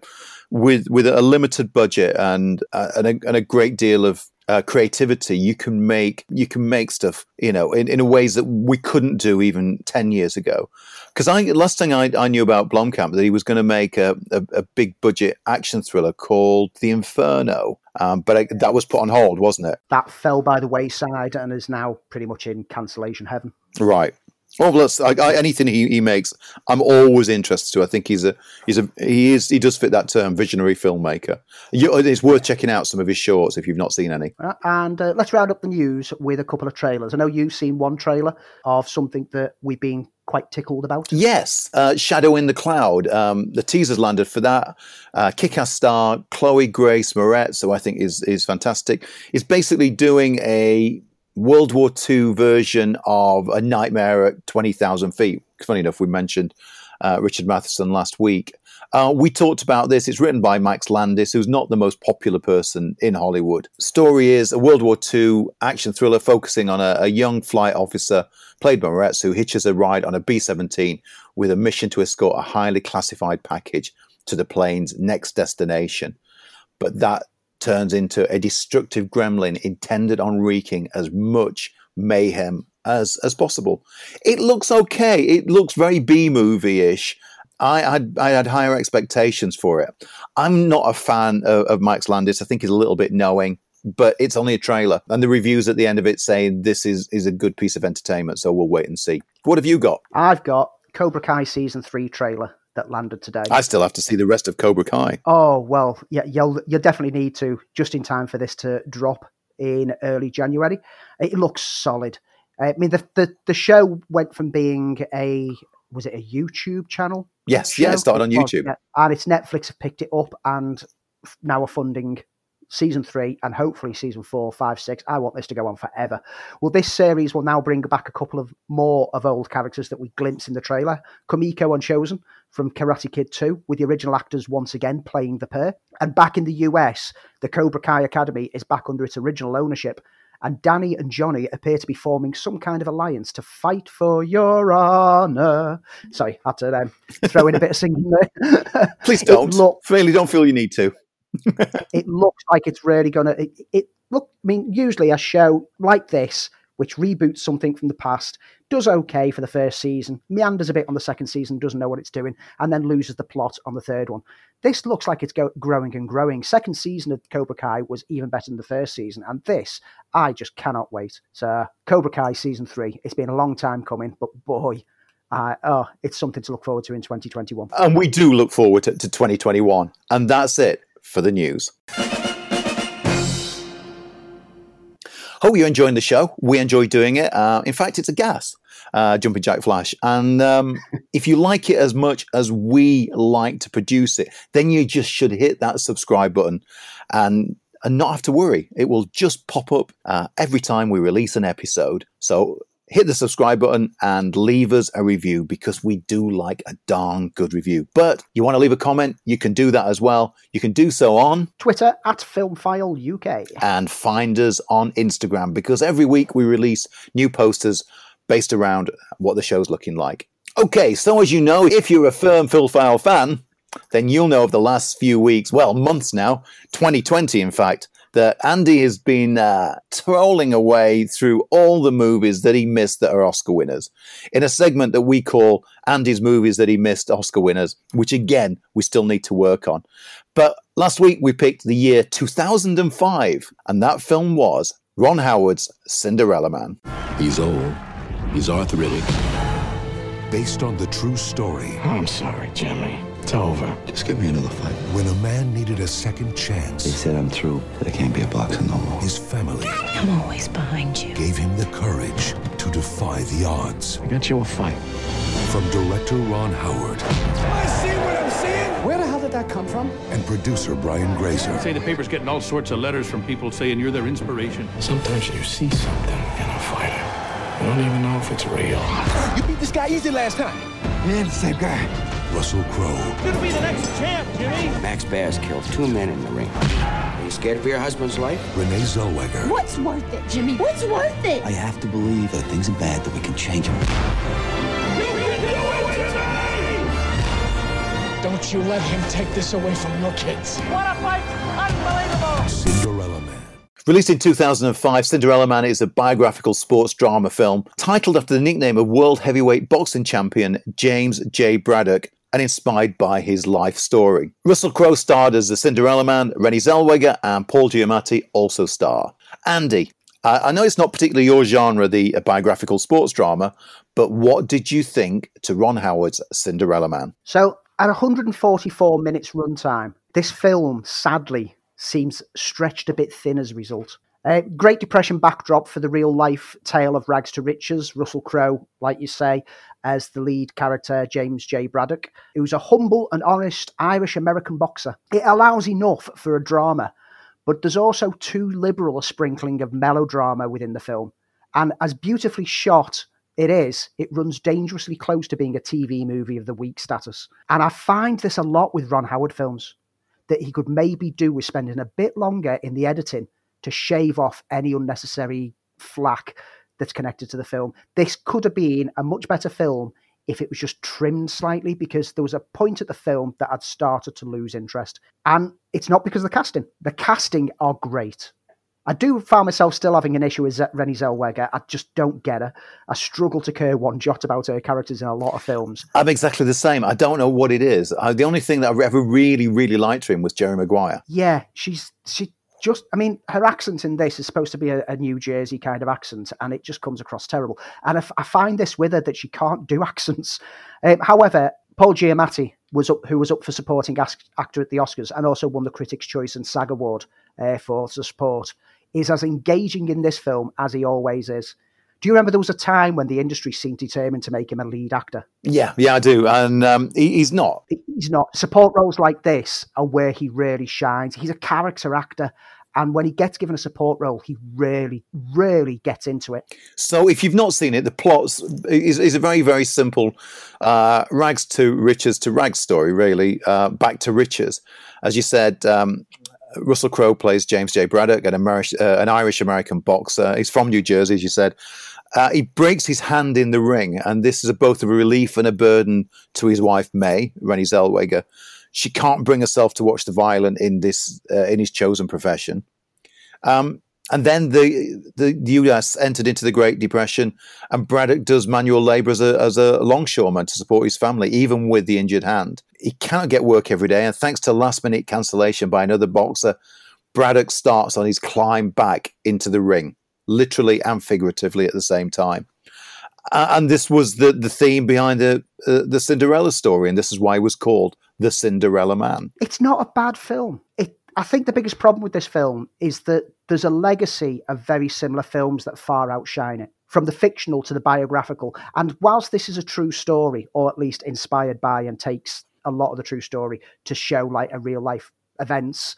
with with a limited budget and uh, and, a, and a great deal of uh, creativity, you can make you can make stuff, you know, in, in ways that we couldn't do even ten years ago. Because I last thing I, I knew about Blomkamp that he was going to make a, a, a, big budget action thriller called The Inferno, um, but I, that was put on hold, wasn't it? That fell by the wayside and is now pretty much in cancellation heaven. Right. Well, let's, I, I, anything he, he makes, I'm always interested to. I think he's a he's a he is he does fit that term, visionary filmmaker. You, it's worth checking out some of his shorts if you've not seen any. Uh, and uh, let's round up the news with a couple of trailers. I know you've seen one trailer of something that we've been quite tickled about. Yes, uh, Shadow in the Cloud. Um, the teasers landed for that. Uh, Kick-ass star Chloe Grace Moretz, who I think is is fantastic, is basically doing a World War II version of A Nightmare at 20,000 Feet. Funny enough, we mentioned uh, Richard Matheson last week. Uh, we talked about this. It's written by Max Landis, who's not the most popular person in Hollywood. Story is a World War II action thriller focusing on a, a young flight officer, played by Moretz, who hitches a ride on a B 17 with a mission to escort a highly classified package to the plane's next destination. But that turns into a destructive gremlin intended on wreaking as much mayhem as as possible. It looks okay. It looks very B movie ish. I had I had higher expectations for it. I'm not a fan of, of Max Landis. I think he's a little bit knowing, but it's only a trailer, and the reviews at the end of it saying this is is a good piece of entertainment. So we'll wait and see. What have you got? I've got Cobra Kai season three trailer that landed today. I still have to see the rest of Cobra Kai. Oh well, yeah, you'll you'll definitely need to just in time for this to drop in early January. It looks solid. I mean, the the, the show went from being a was it a YouTube channel? Yes, show? yeah, it started on YouTube, and it's Netflix have picked it up and now are funding season three, and hopefully season four, five, six. I want this to go on forever. Well, this series will now bring back a couple of more of old characters that we glimpse in the trailer. Kumiko and Chozen from Karate Kid 2, with the original actors once again playing the pair. And back in the US, the Cobra Kai Academy is back under its original ownership. And Danny and Johnny appear to be forming some kind of alliance to fight for your honor. Sorry, I had to um, throw in a bit of singing there. Please don't. Look, really don't feel you need to. It looks like it's really going to. It, look. I mean, usually a show like this, which reboots something from the past, does okay for the first season, meanders a bit on the second season, doesn't know what it's doing, and then loses the plot on the third one. This looks like it's go- growing and growing. Second season of Cobra Kai was even better than the first season, and this, I just cannot wait. So, Cobra Kai season three, it's been a long time coming, but boy, uh, oh, it's something to look forward to in 2021. And we do look forward to, to 2021. And that's it for the news. Hope you're enjoying the show. We enjoy doing it. Uh, in fact, it's a gas, uh, Jumping Jack Flash. And um, if you like it as much as we like to produce it, then you just should hit that subscribe button and and not have to worry. It will just pop up uh, every time we release an episode. So hit the subscribe button and leave us a review because we do like a darn good review. But you want to leave a comment, you can do that as well. You can do so on Twitter at Filmfile UK and find us on Instagram because every week we release new posters based around what the show's looking like. Okay, so as you know, if you're a firm Filmfile fan, then you'll know of the last few weeks, well, months now, 2020 in fact, that Andy has been uh, trolling away through all the movies that he missed that are Oscar winners in a segment that we call Andy's movies that he missed Oscar winners, which again, we still need to work on. But last week we picked the year 2005, and that film was Ron Howard's Cinderella Man. He's old, he's arthritic. Based on the true story. I'm sorry, Jimmy It's over. Just give me another fight. When a man needed a second chance, He said I'm through. There can't be a boxer no more. his family I'm always behind you. gave him the courage to defy the odds. I got you a fight. From director Ron Howard I see what I'm seeing. Where the hell did that come from? and producer Brian Grazer, Say the paper's getting all sorts of letters from people saying you're their inspiration. Sometimes you see something in a fighter. You don't even know if it's real. You beat this guy easy last time. Man, the same guy. Russell Crowe, Gonna be the next champ, Jimmy. Max Bass killed two men in the ring. Are you scared for your husband's life? Renee Zellweger, What's worth it, Jimmy? What's worth it? I have to believe that things are bad, that we can change them. Don't you let him take this away from your kids. What a fight! Unbelievable! Cinderella Man, Released in 2005, Cinderella Man is a biographical sports drama film titled after the nickname of world heavyweight boxing champion James J. Braddock and inspired by his life story. Russell Crowe starred as the Cinderella Man, Renée Zellweger and Paul Giamatti also star. Andy, I I know it's not particularly your genre, the uh, biographical sports drama, but what did you think to Ron Howard's Cinderella Man? So, at 144 minutes runtime, this film sadly seems stretched a bit thin as a result. Uh, Great Depression backdrop for the real life tale of rags to riches. Russell Crowe, like you say, as the lead character, James J. Braddock, who's a humble and honest Irish American boxer. It allows enough for a drama, but there's also too liberal a sprinkling of melodrama within the film. And as beautifully shot it is, it runs dangerously close to being a TV movie of the week status. And I find this a lot with Ron Howard films, that he could maybe do with spending a bit longer in the editing to shave off any unnecessary flack that's connected to the film. This could have been a much better film if it was just trimmed slightly because there was a point at the film that I'd started to lose interest. And it's not because of the casting. The casting are great. I do find myself still having an issue with Renée Zellweger. I just don't get her. I struggle to care one jot about her characters in a lot of films. I'm exactly the same. I don't know what it is. Uh, the only thing that I've ever really, really liked her in was Jerry Maguire. Yeah, she's she just. I mean, her accent in this is supposed to be a, a New Jersey kind of accent, and it just comes across terrible. And I, find this with her that she can't do accents. Um, however, Paul Giamatti was up, who was up for supporting actor at the Oscars, and also won the Critics' Choice and SAG Award uh, for support, is as engaging in this film as he always is. Do you remember there was a time when the industry seemed determined to make him a lead actor? Yeah, yeah, I do. And um, he, he's not. He's not. Support roles like this are where he really shines. He's a character actor. And when he gets given a support role, he really, really gets into it. So, if you've not seen it, the plot is, is a very, very simple uh, rags to riches to rags story, really, uh, back to riches. As you said, um, Russell Crowe plays James J. Braddock, an, Ameri- uh, an Irish American boxer. He's from New Jersey, as you said. Uh, he breaks his hand in the ring, and this is a, both a relief and a burden to his wife May, Renée Zellweger. She can't bring herself to watch the violent in this uh, in his chosen profession. Um, and then the, the the US entered into the Great Depression, and Braddock does manual labor as a as a longshoreman to support his family, even with the injured hand. He cannot get work every day, and thanks to last minute cancellation by another boxer, Braddock starts on his climb back into the ring, literally and figuratively at the same time. And this was the the theme behind the uh, the Cinderella story, and this is why it was called the Cinderella Man. It's not a bad film. It, I think the biggest problem with this film is that there's a legacy of very similar films that far outshine it, from the fictional to the biographical. And whilst this is a true story, or at least inspired by and takes a lot of the true story to show like a real life events,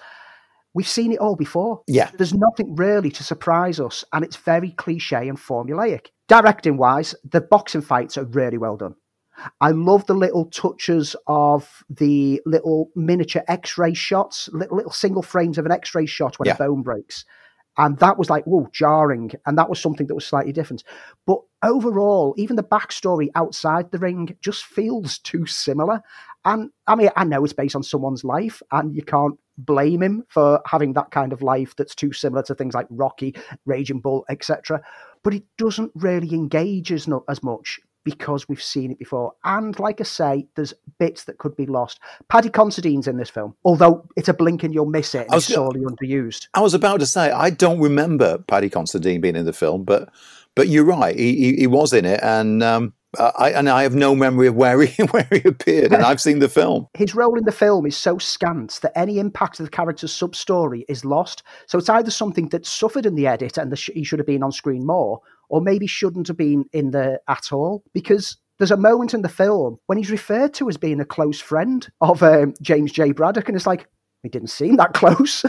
we've seen it all before. Yeah. There's nothing really to surprise us, and it's very cliche and formulaic. Directing wise, the boxing fights are really well done. I love the little touches of the little miniature X-ray shots, little, little single frames of an X-ray shot when Yeah. a bone breaks, and that was like whoa jarring, and that was something that was slightly different. But overall, even the backstory outside the ring just feels too similar. And I mean, I know it's based on someone's life, and you can't blame him for having that kind of life that's too similar to things like Rocky, Raging Bull, etc. But it doesn't really engage as, as much because we've seen it before. And like I say, there's bits that could be lost. Paddy Considine's in this film, although it's a blink and you'll miss it and I was it's sorely underused. I was about to say I don't remember Paddy Considine being in the film, but but you're right, he, he, he was in it, and um, I, and I have no memory of where he where he appeared, and I've seen the film. His role in the film is so scant that any impact of the character's sub story is lost. So it's either something that suffered in the edit and the sh- he should have been on screen more, or maybe shouldn't have been in there at all. Because there's a moment in the film when he's referred to as being a close friend of um, James J. Braddock, and it's like, it didn't seem that close.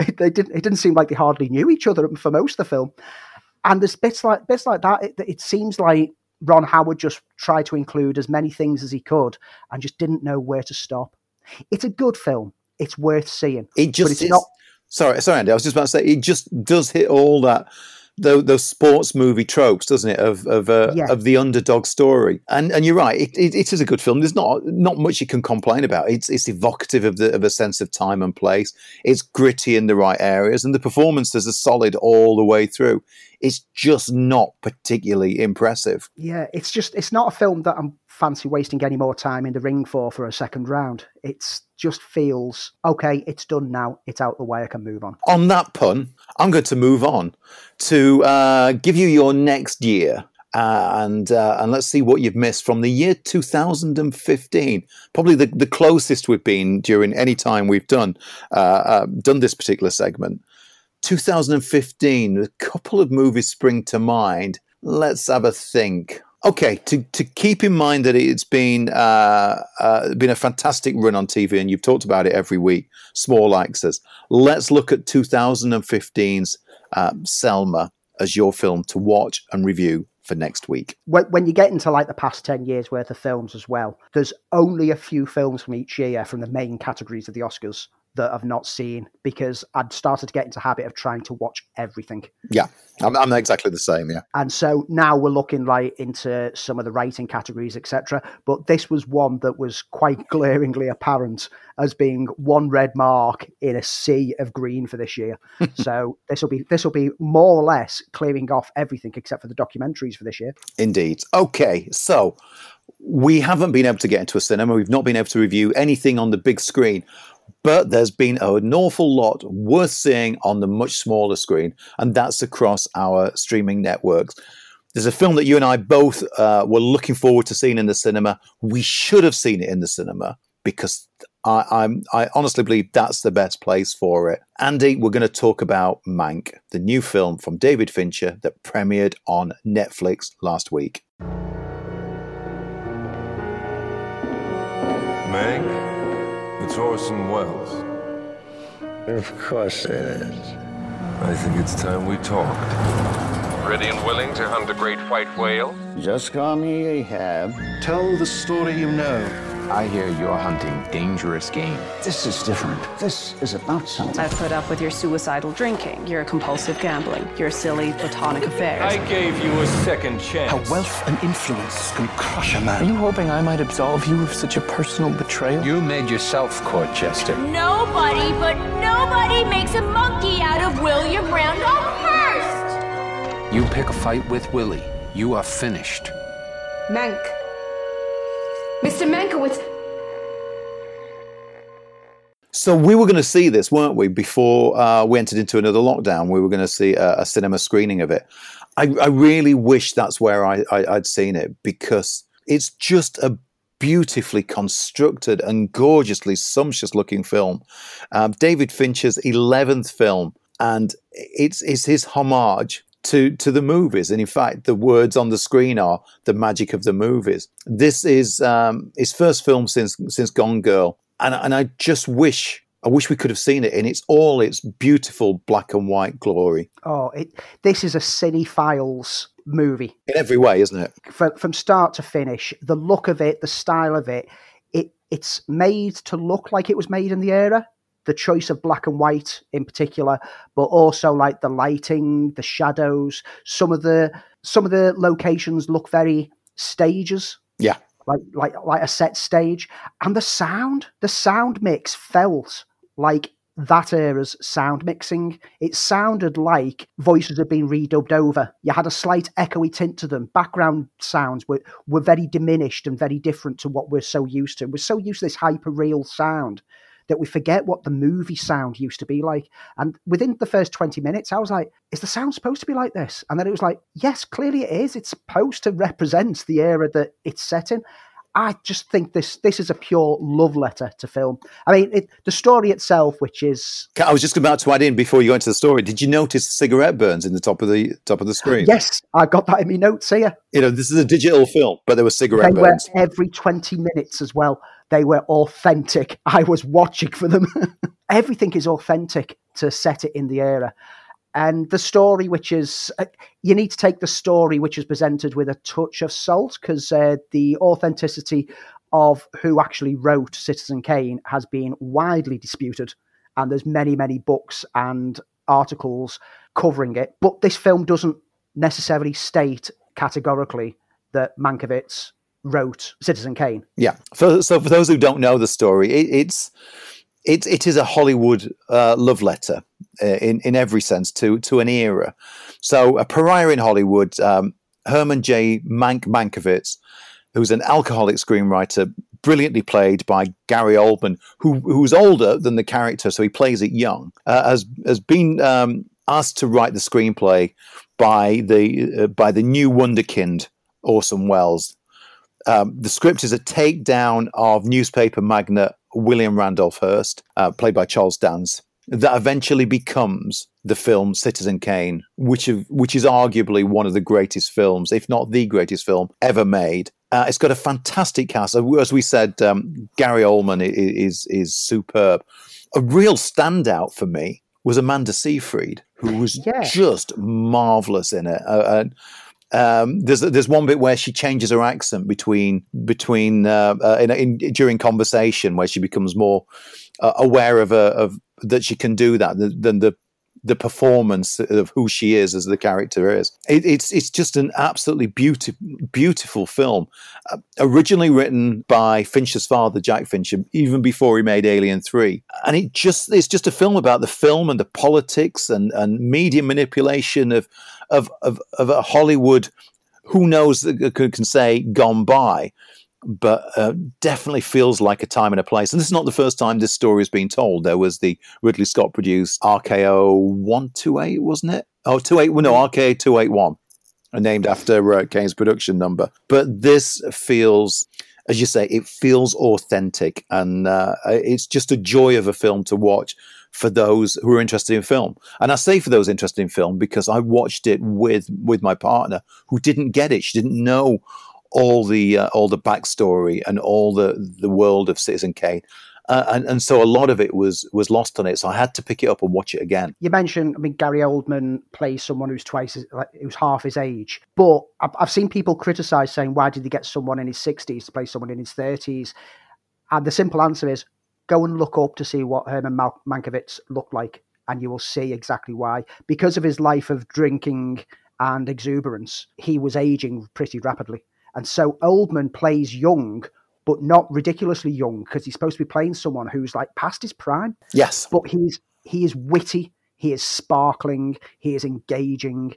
it, they didn't, it didn't seem like they hardly knew each other for most of the film. And there's bits like bits like that. It, it seems like Ron Howard just tried to include as many things as he could and just didn't know where to stop. It's a good film. It's worth seeing. It just it's is, not. Sorry, sorry, Andy. I was just about to say it just does hit all that those, those sports movie tropes, doesn't it? Of of uh, Yeah. of the underdog story. And and you're right. It, it, it is a good film. There's not not much you can complain about. It's it's evocative of the of a sense of time and place. It's gritty in the right areas, and the performances are solid all the way through. It's just not particularly impressive. Yeah, it's just it's not a film that I'm fancy wasting any more time in the ring for for a second round. It's just feels okay. It's done now. It's out the way. I can move on. On that pun, I'm going to move on to uh, give you your next year. Uh, and uh, and let's see what you've missed from the year 2015. Probably the, the closest we've been during any time we've done uh, uh, done this particular segment. 2015. A couple of movies spring to mind. Let's have a think. Okay, to, to keep in mind that it's been uh, uh, been a fantastic run on TV, and you've talked about it every week. Small X's. Let's look at 2015's uh, Selma as your film to watch and review for next week. When, when you get into like the past 10 years worth of films as well, there's only a few films from each year from the main categories of the Oscars that I've not seen because I'd started to get into habit of trying to watch everything. Yeah, I'm, I'm exactly the same. Yeah. And so now we're looking like into some of the writing categories, etc. But this was one that was quite glaringly apparent as being one red mark in a sea of green for this year. so this will be this will be more or less clearing off everything except for the documentaries for this year. Indeed. Okay, so we haven't been able to get into a cinema. We've not been able to review anything on the big screen, but there's been an awful lot worth seeing on the much smaller screen, and that's across our streaming networks. There's a film that you and I both uh, were looking forward to seeing in the cinema. We should have seen it in the cinema because I, I honestly believe that's the best place for it. Andy, we're going to talk about Mank, the new film from David Fincher that premiered on Netflix last week. Mank, it's Orson Welles. Of course it is. I think it's time we talked. Ready and willing to hunt a great white whale? Just call me Ahab. Tell the story you know. I hear you're hunting dangerous game. This is different. This is about something. I've put up with your suicidal drinking, your compulsive gambling, your silly platonic affairs. I gave you a second chance. How wealth and influence can crush a man. Are you hoping I might absolve you of such a personal betrayal? You made yourself court jester. Nobody but nobody makes a monkey out of William Randolph Hearst. You pick a fight with Willie, you are finished. Mank. Mr. Mankiewicz. So we were going to see this, weren't we? Before uh, we entered into another lockdown, we were going to see a, a cinema screening of it. I, I really wish that's where I, I, I'd seen it because it's just a beautifully constructed and gorgeously sumptuous looking film. Um, David Fincher's 11th film, and it's, it's his homage to to the movies. And in fact, the words on the screen are the magic of the movies. This is um, his first film since since Gone Girl, and and I just wish. I wish we could have seen it in its all its beautiful black and white glory. Oh, it, this is a cinephile's movie in every way, isn't it? From, from start to finish, the look of it, the style of it, it it's made to look like it was made in the era the choice of black and white in particular, but also like the lighting, the shadows. Some of the some of the locations look very stages. Yeah. Like like like a set stage. And the sound, the sound mix felt like that era's sound mixing. It sounded like voices had been redubbed over. You had a slight echoey tint to them. Background sounds were, were very diminished and very different to what we're so used to. We're so used to this hyper real sound that we forget what the movie sound used to be like. And within the first 20 minutes, I was like, is the sound supposed to be like this? And then it was like, yes, clearly it is. It's supposed to represent the era that it's set in. I just think this this is a pure love letter to film. I mean, it, the story itself, which is I was just about to add in before you go into the story. Did you notice the cigarette burns in the top of the top of the screen? yes, I got that in my notes here. You know, this is a digital film, but there were cigarette They burns. were every twenty minutes as well. They were authentic. I was watching for them. Everything is authentic to set it in the era. And the story, which is, uh, you need to take the story which is presented with a touch of salt because uh, the authenticity of who actually wrote Citizen Kane has been widely disputed. And there's many, many books and articles covering it. But this film doesn't necessarily state categorically that Mankiewicz wrote Citizen Kane. Yeah. For, so for those who don't know the story, it, it's it, it is a Hollywood uh, love letter uh, in in every sense to to an era. So a pariah in Hollywood, um, Herman J. Mank Mankiewicz, who's an alcoholic screenwriter, brilliantly played by Gary Oldman, who who's older than the character, so he plays it young, uh, has has been um, asked to write the screenplay by the uh, by the new wonderkind Orson Welles. Um, the script is a takedown of newspaper magnate William Randolph Hearst, uh, played by Charles Dance, that eventually becomes the film Citizen Kane, which of, which is arguably one of the greatest films, if not the greatest film ever made. Uh, it's got a fantastic cast, as we said. Um, Gary Oldman is is superb. A real standout for me was Amanda Seyfried, who was Yeah. just marvelous in it. Uh, um, there's there's one bit where she changes her accent between between uh, uh, in, in, during conversation where she becomes more uh, aware of a, of that she can do that than than the the performance of who she is as the character is. It, it's it's just an absolutely beautiful beautiful film. Uh, originally written by Fincher's father, Jack Fincher, even before he made Alien Three, and it just it's just a film about the film and the politics and and media manipulation of of of, of a Hollywood. Who knows that can say gone by, but uh, definitely feels like a time and a place. And this is not the first time this story has been told. There was the Ridley Scott produced RKO 128, wasn't it? Oh, 28, well, no, RKO 281, named after uh, Kane's production number. But this feels, as you say, it feels authentic. And uh, it's just a joy of a film to watch for those who are interested in film. And I say for those interested in film because I watched it with with my partner who didn't get it. She didn't know all the uh, all the backstory and all the the world of Citizen Kane. Uh, and, and so a lot of it was was lost on it. So I had to pick it up and watch it again. You mentioned, I mean, Gary Oldman plays someone who's twice, as, like, who's half his age. But I've, I've seen people criticize saying, why did they get someone in his 60s to play someone in his 30s? And the simple answer is, go and look up to see what Herman Mal- Mankiewicz looked like, and you will see exactly why. Because of his life of drinking and exuberance, he was aging pretty rapidly. And so Oldman plays young, but not ridiculously young because he's supposed to be playing someone who's like past his prime. Yes. But he's he is witty, he is sparkling, he is engaging,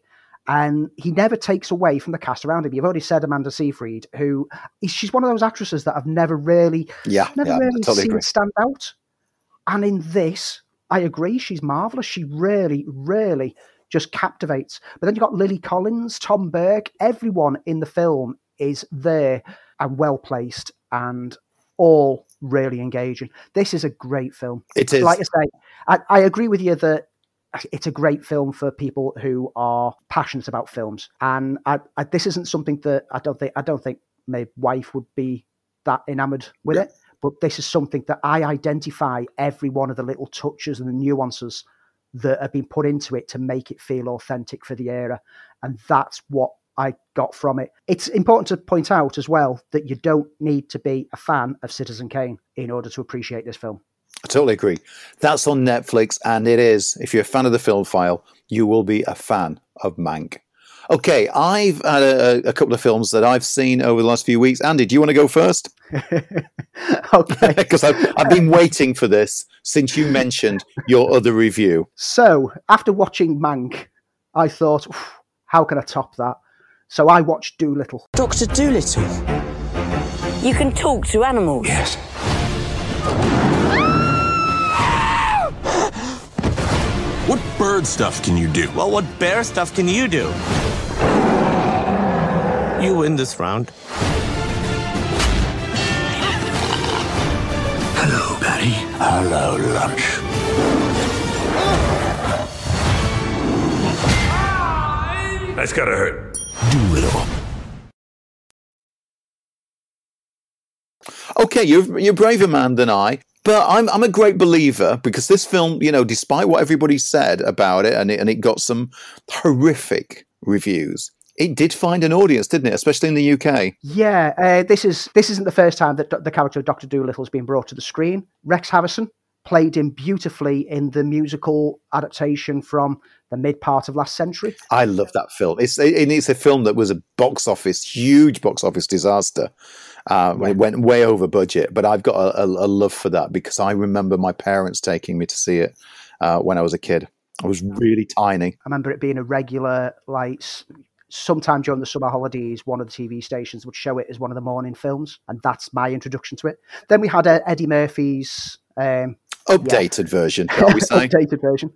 and he never takes away from the cast around him. You've already said Amanda Seyfried, who is she's one of those actresses that I've never really Yeah, never yeah, really totally seen agree. stand out. And in this, I agree, she's marvelous. She really, really just captivates. But then you've got Lily Collins, Tom Burke, everyone in the film is there and well placed and all really engaging. This is a great film. It is. Like I say, I, I agree with you that it's a great film for people who are passionate about films. And I, I, this isn't something that I don't think I don't think my wife would be that enamored with it. But this is something that I identify every one of the little touches and the nuances that have been put into it to make it feel authentic for the era. And that's what I got from it. It's important to point out as well that you don't need to be a fan of Citizen Kane in order to appreciate this film. I totally agree. That's on Netflix, and it is. If you're a fan of the film file, you will be a fan of Mank. Okay, I've had a, a couple of films that I've seen over the last few weeks. Andy, do you want to go first? okay. Because I've, I've been waiting for this since you mentioned your other review. So, after watching Mank, I thought, how can I top that? So I watched Dolittle. Dr. Dolittle. You can talk to animals. Yes. What bird stuff can you do? Well, what bear stuff can you do? You win this round. Hello, Patty. Hello, lunch. That's gotta hurt. do Dolittle. Okay, you're you're a braver man than I, but I'm I'm a great believer because this film, you know, despite what everybody said about it, and it, and it got some horrific reviews, it did find an audience, didn't it? Especially in the UK. Yeah, uh, this is this isn't the first time that do- the character of Doctor Dolittle has been brought to the screen. Rex Harrison played him beautifully in the musical adaptation from the mid part of last century. I love that film. It's it, it's a film that was a box office, huge box office disaster. Um, It went way over budget, but I've got a, a, a, love for that because I remember my parents taking me to see it uh, when I was a kid. I was really tiny. I remember it being a regular, like sometime during the summer holidays, one of the TV stations would show it as one of the morning films, and that's my introduction to it. Then we had uh, Eddie Murphy's um, updated yeah. version, shall we say? updated version.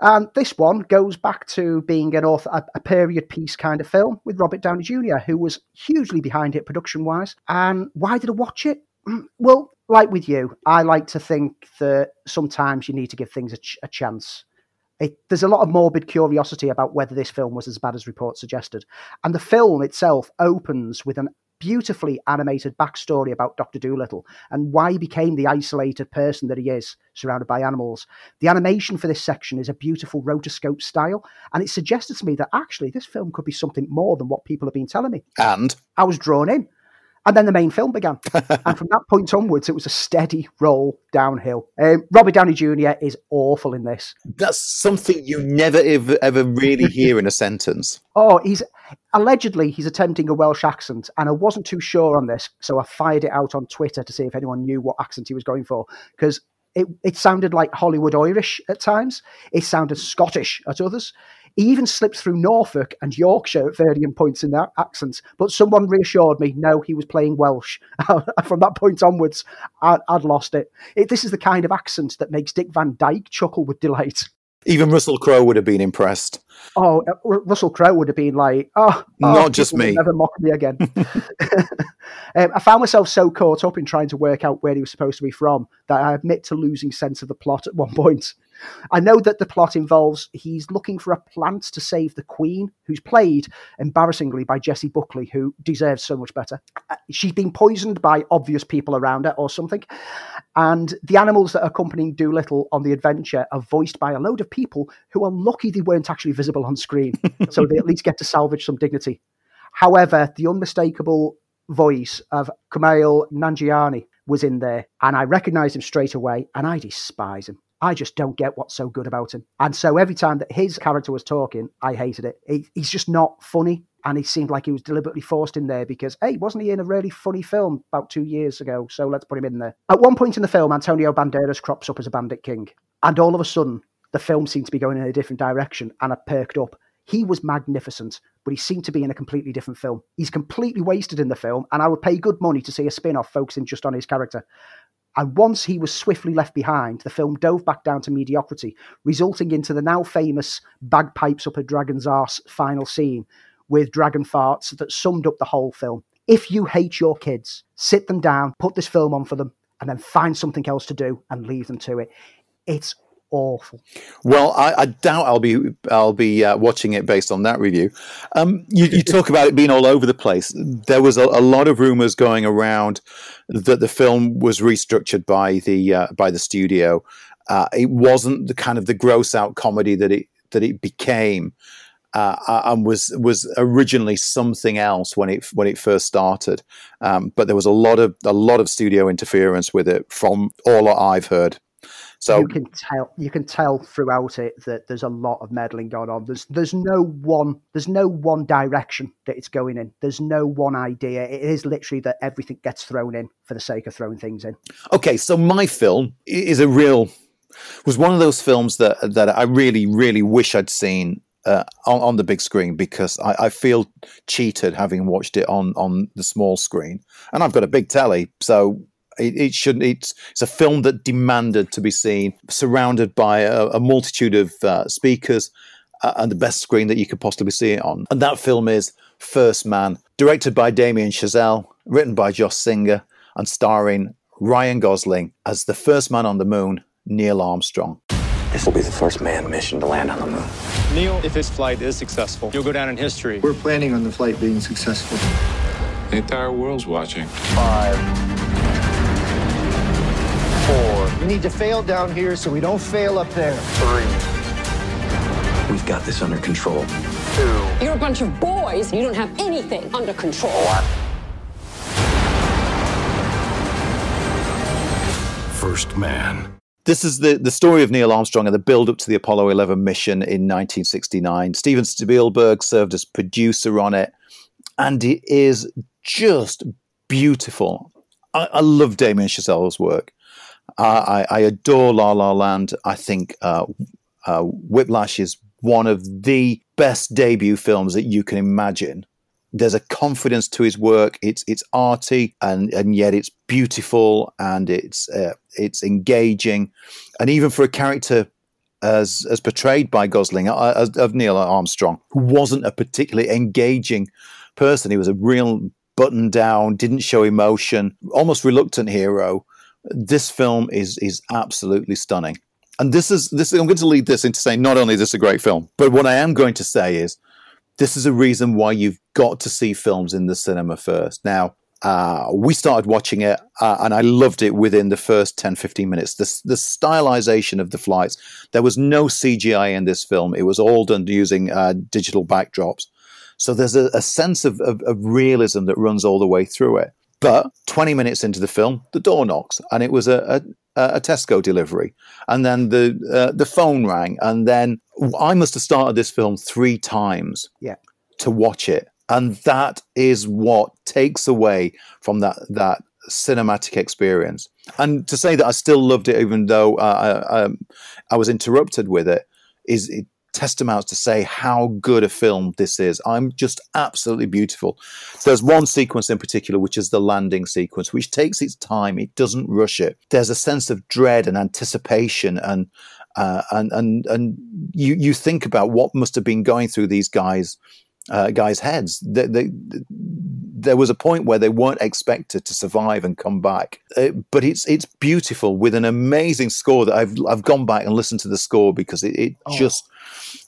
And this one goes back to being an author, a, a, period piece kind of film with Robert Downey Jr., who was hugely behind it production wise. And why did I watch it? Mm, well, like with you, I like to think that sometimes you need to give things a, ch- a chance. It, there's a lot of morbid curiosity about whether this film was as bad as reports suggested. And the film itself opens with an beautifully animated backstory about Dr. Dolittle and why he became the isolated person that he is, surrounded by animals. The animation for this section is a beautiful rotoscope style, and it suggested to me that actually this film could be something more than what people have been telling me. And I was drawn in. And then the main film began. and from that point onwards, it was a steady roll downhill. Um, Robert Downey Jr. is awful in this. That's something you never ever, ever really hear in a sentence. Oh, he's allegedly he's attempting a Welsh accent, and I wasn't too sure on this, so I fired it out on Twitter to see if anyone knew what accent he was going for because it, it sounded like Hollywood Irish at times. It sounded Scottish at others. He even slipped through Norfolk and Yorkshire at varying points in their accents. But someone reassured me, no, he was playing Welsh. From that point onwards, I, would lost it. it. This is the kind of accent that makes Dick Van Dyke chuckle with delight. Even Russell Crowe would have been impressed. Oh, uh, Russell Crowe would have been like, oh, oh not just me. Never mock me again. um, I found myself so caught up in trying to work out where he was supposed to be from that I admit to losing sense of the plot at one point. I know that the plot involves he's looking for a plant to save the Queen, who's played embarrassingly by Jessie Buckley, who deserves so much better. Uh, she's been poisoned by obvious people around her or something. And the animals that are accompanying Dolittle on the adventure are voiced by a load of people who are lucky they weren't actually visible on screen, so they at least get to salvage some dignity. However, the unmistakable voice of Kumail Nanjiani was in there, and I recognized him straight away, and I despise him. I just don't get what's so good about him. And so every time that his character was talking, I hated it. He, he's just not funny. And he seemed like he was deliberately forced in there because, hey, wasn't he in a really funny film about two years ago? So let's put him in there. At one point in the film, Antonio Banderas crops up as a bandit king. And all of a sudden, the film seemed to be going in a different direction and I perked up. He was magnificent, but he seemed to be in a completely different film. He's completely wasted in the film, and I would pay good money to see a spin off focusing just on his character. And once he was swiftly left behind, the film dove back down to mediocrity, resulting into the now famous bagpipes up a dragon's arse final scene with dragon farts that summed up the whole film. If you hate your kids, sit them down, put this film on for them, and then find something else to do and leave them to it. It's awful. Well, I, I, doubt I'll be I'll be uh, watching it based on that review. Um, you, you, talk about it being all over the place. There was a, a lot of rumors going around that the film was restructured by the uh, by the studio. Uh, it wasn't the kind of the gross out comedy that it that it became. Uh, and was was originally something else when it when it first started, um, but there was a lot of a lot of studio interference with it from all I've heard. So you can tell you can tell throughout it that there's a lot of meddling going on. There's there's no one there's no one direction that it's going in. There's no one idea. It is literally that everything gets thrown in for the sake of throwing things in. Okay, so my film is a real was one of those films that that I really really wish I'd seen uh, on, on, the big screen because I, I, feel cheated having watched it on on the small screen, and I've got a big telly, so It, it shouldn't. It's it's a film that demanded to be seen, surrounded by a, a multitude of uh, speakers, uh, and the best screen that you could possibly see it on. And that film is First Man, directed by Damien Chazelle, written by Josh Singer, and starring Ryan Gosling as the first man on the moon, Neil Armstrong. This will be the first manned mission to land on the moon. Neil, if his flight is successful, you'll go down in history. We're planning on the flight being successful. The entire world's watching. Five. Four. We need to fail down here so we don't fail up there. Three. We've got this under control. Two. You're a bunch of boys. You don't have anything under control. One. First Man. This is the, the story of Neil Armstrong and the build up to the Apollo 11 mission in 1969. Steven Spielberg served as producer on it, and it is just beautiful. I, I love Damien Chazelle's work. I, I, adore La La Land. I think uh, uh, Whiplash is one of the best debut films that you can imagine. There's a confidence to his work. It's it's arty and and yet it's beautiful and it's uh, it's engaging, and even for a character as as portrayed by Gosling uh, as, of Neil Armstrong, who wasn't a particularly engaging person. He was a real button down, didn't show emotion, almost reluctant hero. This film is is absolutely stunning. And this is this. I'm going to lead this into saying not only is this a great film, but what I am going to say is this is a reason why you've got to see films in the cinema first. Now, uh, we started watching it uh, and I loved it within the first 10, 15 minutes. The, the stylization of the flights, there was no CGI in this film. It was all done using uh, digital backdrops. So there's a, a sense of, of, of realism that runs all the way through it. But 20 minutes into the film, the door knocks, and it was a, a, a Tesco delivery. And then the uh, the phone rang, and then I must have started this film three times yeah. to watch it. And that is what takes away from that that cinematic experience. And to say that I still loved it, even though uh, I, um, I was interrupted with it, is it testament to say how good a film this is. I'm just absolutely beautiful. There's one sequence in particular, which is the landing sequence, which takes its time. It doesn't rush it. There's a sense of dread and anticipation, and uh, and and and you you think about what must have been going through these guys. Uh, guys' heads. They, they, there was a point where they weren't expected to survive and come back. Uh, but it's it's beautiful with an amazing score that I've I've gone back and listened to the score because it, it oh. just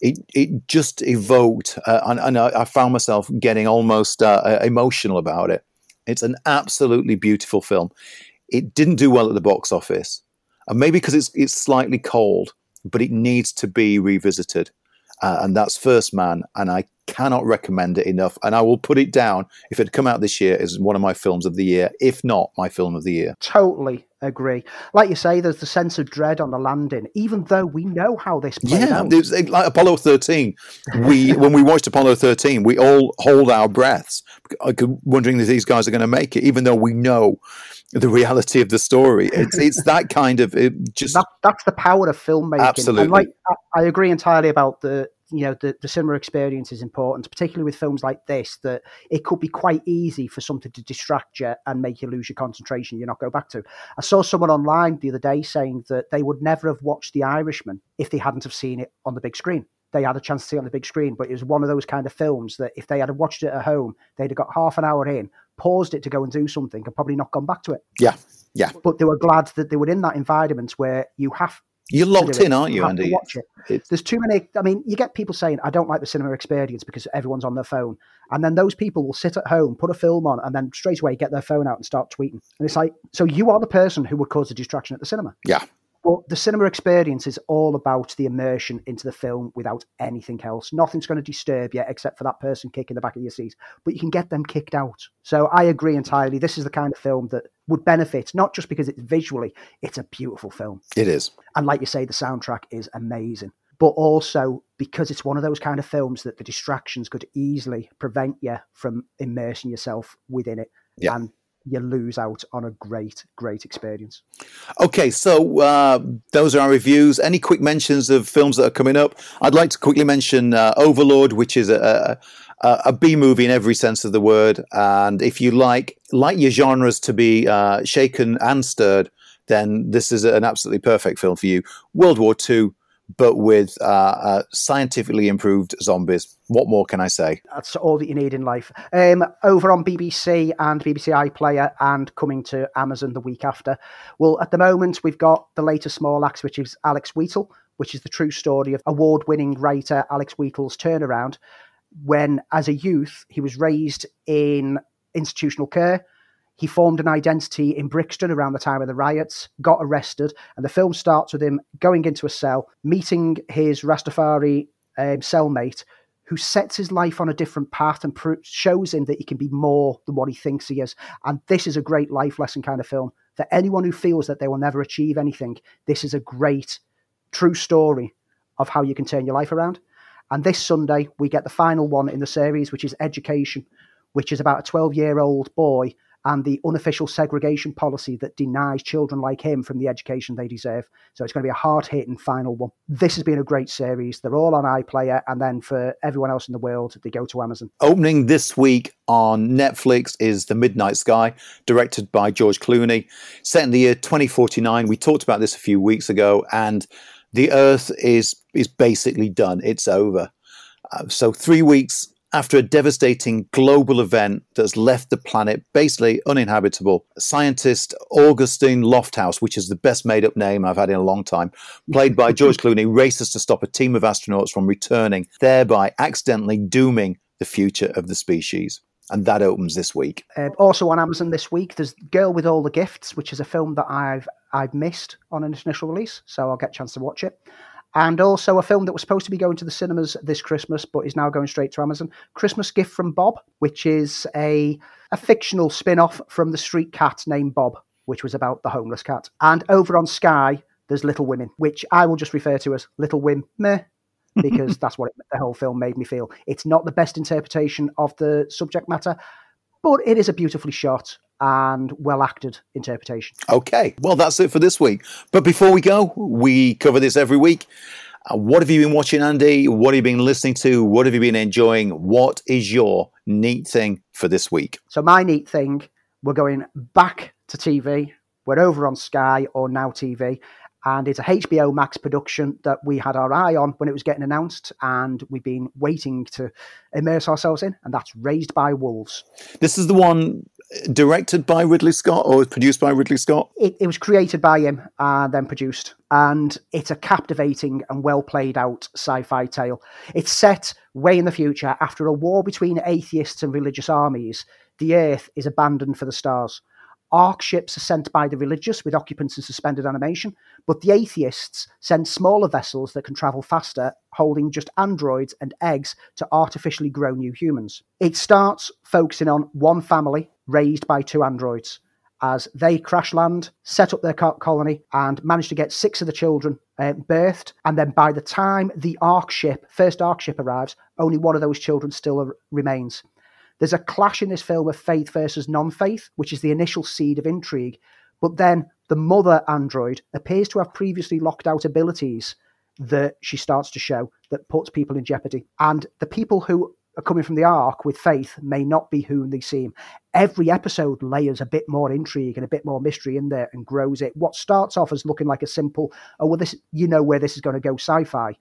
it it just evoked uh, and, and I, I, found myself getting almost uh, emotional about it. It's an absolutely beautiful film. It didn't do well at the box office, and maybe because it's it's slightly cold, but it needs to be revisited. Uh, and that's First Man, and I cannot recommend it enough. And I will put it down if it come out this year as one of my films of the year, if not my film of the year. Totally agree. Like you say, there's the sense of dread on the landing, even though we know how this plays yeah, out. It like Apollo 13. We when we watched Apollo 13, we all hold our breaths, uh, wondering if these guys are going to make it, even though we know the reality of the story. It's it's that kind of it just that, that's the power of filmmaking. Absolutely, and like I, I agree entirely about the you know the, the cinema experience is important particularly with films like this that it could be quite easy for something to distract you and make you lose your concentration you not go back to. I saw someone online the other day saying that they would never have watched the irishman if they hadn't have seen it on the big screen. They had a chance to see it on the big screen but it was one of those kind of films that if they had watched it at home they'd have got half an hour in paused it to go and do something and probably not gone back to it. Yeah yeah. But they were glad that they were in that environment where you have you're locked in, aren't you, Andy? watch it. There's too many. I mean, you get people saying, "I don't like the cinema experience because everyone's on their phone," and then those people will sit at home, put a film on, and then straight away get their phone out and start tweeting. And it's like, so you are the person who would cause a distraction at the cinema. Yeah, but the cinema experience is all about the immersion into the film without anything else. Nothing's going to disturb you except for that person kicking the back of your seat. But you can get them kicked out. So I agree entirely. This is the kind of film that would benefit, not just because it's visually, it's a beautiful film. It is. And like you say, the soundtrack is amazing. But also because it's one of those kind of films that the distractions could easily prevent you from immersing yourself within it. Yeah. And you lose out on a great, great experience. Okay, so uh, those are our reviews. Any quick mentions of films that are coming up? I'd like to quickly mention uh, Overlord, which is a, uh, a B movie in every sense of the word. And if you like like your genres to be uh, shaken and stirred, then this is an absolutely perfect film for you. World War II, but with uh, uh, scientifically improved zombies. What more can I say? That's all that you need in life. Um, over on BBC and BBC iPlayer and coming to Amazon the week after. Well, at the moment, we've got the latest Small Axe, which is Alex Wheatle, which is the true story of award winning writer Alex Wheatle's turnaround when, as a youth, he was raised in institutional care. He formed an identity in Brixton around the time of the riots, got arrested, and the film starts with him going into a cell, meeting his Rastafari um, cellmate, who sets his life on a different path and pr- shows him that he can be more than what he thinks he is. And this is a great life lesson kind of film. For anyone who feels that they will never achieve anything, this is a great, true story of how you can turn your life around. And this Sunday, we get the final one in the series, which is Education, which is about a 12 year old boy and the unofficial segregation policy that denies children like him from the education they deserve. So it's going to be a hard hitting final one. This has been a great series. They're all on iPlayer, and then for everyone else in the world, they go to Amazon. Opening this week on Netflix is The Midnight Sky, directed by George Clooney, set in the year 2049. We talked about this a few weeks ago, and the Earth is is basically done. It's over. Uh, so three weeks after a devastating global event that's left the planet basically uninhabitable, scientist Augustine Lofthouse, which is the best made up name I've had in a long time, played by George Clooney, races to stop a team of astronauts from returning, thereby accidentally dooming the future of the species. And that opens this week. Uh, also on Amazon this week, there's Girl with All the Gifts, which is a film that I've I've missed on an initial release, so I'll get a chance to watch it and also a film that was supposed to be going to the cinemas this Christmas, but is now going straight to Amazon. Christmas Gift from Bob, which is a a fictional spin-off from the street cat named Bob, which was about the homeless cat. And over on Sky, there's Little Women, which I will just refer to as Little Wim meh, because that's what it, the whole film made me feel. It's not the best interpretation of the subject matter, but it is a beautifully shot and well acted interpretation. Okay, well, that's it for this week. But before we go, we cover this every week. Uh, what have you been watching, Andy? What have you been listening to? What have you been enjoying? What is your neat thing for this week? So, my neat thing, we're going back to TV. We're over on Sky or Now TV and it's a HBO Max production that we had our eye on when it was getting announced, and we've been waiting to immerse ourselves in, and that's Raised by Wolves. This is the one directed by Ridley Scott or produced by Ridley Scott? It, it was created by him and then produced, and it's a captivating and well played out sci fi tale. It's set way in the future after a war between atheists and religious armies. The Earth is abandoned for the stars. Ark ships are sent by the religious with occupants in suspended animation, but the atheists send smaller vessels that can travel faster, holding just androids and eggs to artificially grow new humans. It starts focusing on one family raised by two androids as they crash land, set up their colony, and manage to get six of the children uh, birthed. And then by the time the Ark ship, first Ark ship arrives, only one of those children still remains. There's a clash in this film of faith versus non faith, which is the initial seed of intrigue. But then the mother android appears to have previously locked out abilities that she starts to show that puts people in jeopardy. And the people who are coming from the ark with faith may not be who they seem. Every episode layers a bit more intrigue and a bit more mystery in there and grows it. What starts off as looking like a simple, oh, well, this, you know where this is going to go sci fi.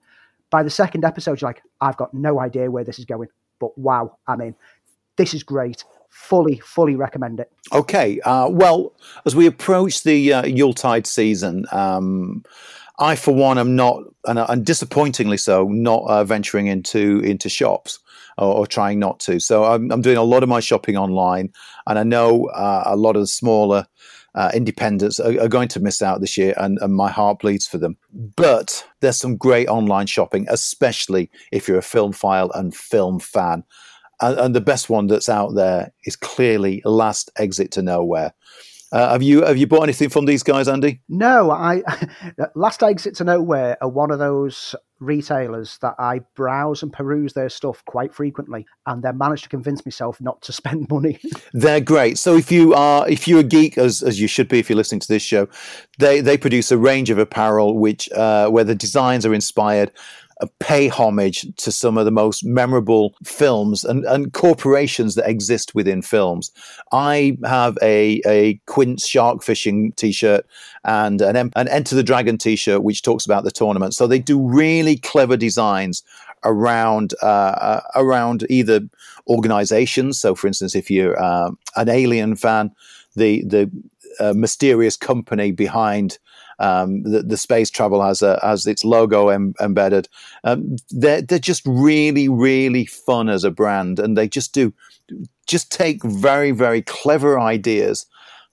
By the second episode, you're like, I've got no idea where this is going, but wow, I'm in. This is great. Fully, fully recommend it. Okay. Uh, well, as we approach the uh, Yuletide season, um, I, for one, am not, and, uh, and disappointingly so, not uh, venturing into into shops or, or, trying not to. So I'm, I'm, doing a lot of my shopping online, and I know uh, a lot of the smaller uh, independents are, are, going to miss out this year, and, and, my heart bleeds for them. But there's some great online shopping, especially if you're a film file and film fan and, and, the best one that's out there is clearly Last Exit to Nowhere. Uh, have you have you bought anything from these guys, Andy? No, I Last Exit to Nowhere are one of those retailers that I browse and peruse their stuff quite frequently, and then manage to convince myself not to spend money. They're great. So if you are if you're a geek, as as you should be if you're listening to this show, they they produce a range of apparel which uh, where the designs are inspired pay homage to some of the most memorable films and, and corporations that exist within films. I have a, a Quint's shark fishing t shirt and an, an Enter the Dragon t shirt, which talks about the tournament. So they do really clever designs around uh, uh, around either organizations. So, for instance, if you're uh, an Alien fan, the the uh, mysterious company behind um, the, the, space travel has a, has its logo em- embedded. Um, they're they're just really really fun as a brand, and they just do just take very very clever ideas.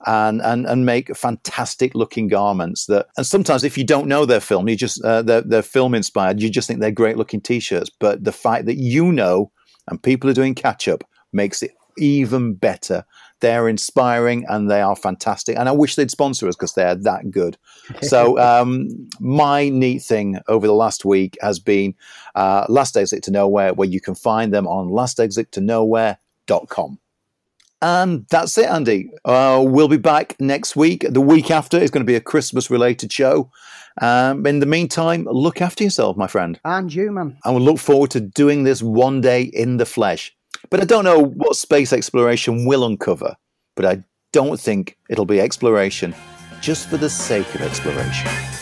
And, and and make fantastic looking garments that and sometimes if you don't know their film you just uh, they're, they're film inspired you just think they're great looking t-shirts but the fact that you know and people are doing catch up makes it even better they're inspiring and they are fantastic. And I wish they'd sponsor us because they're that good. so, um, my neat thing over the last week has been uh, Last Exit to Nowhere, where you can find them on lastexittonowhere.com. And that's it, Andy. Uh, we'll be back next week. The week after is going to be a Christmas related show. Um, in the meantime, look after yourself, my friend. And you, man. And we'll look forward to doing this one day in the flesh. But I don't know what space exploration will uncover, but I don't think it'll be exploration just for the sake of exploration.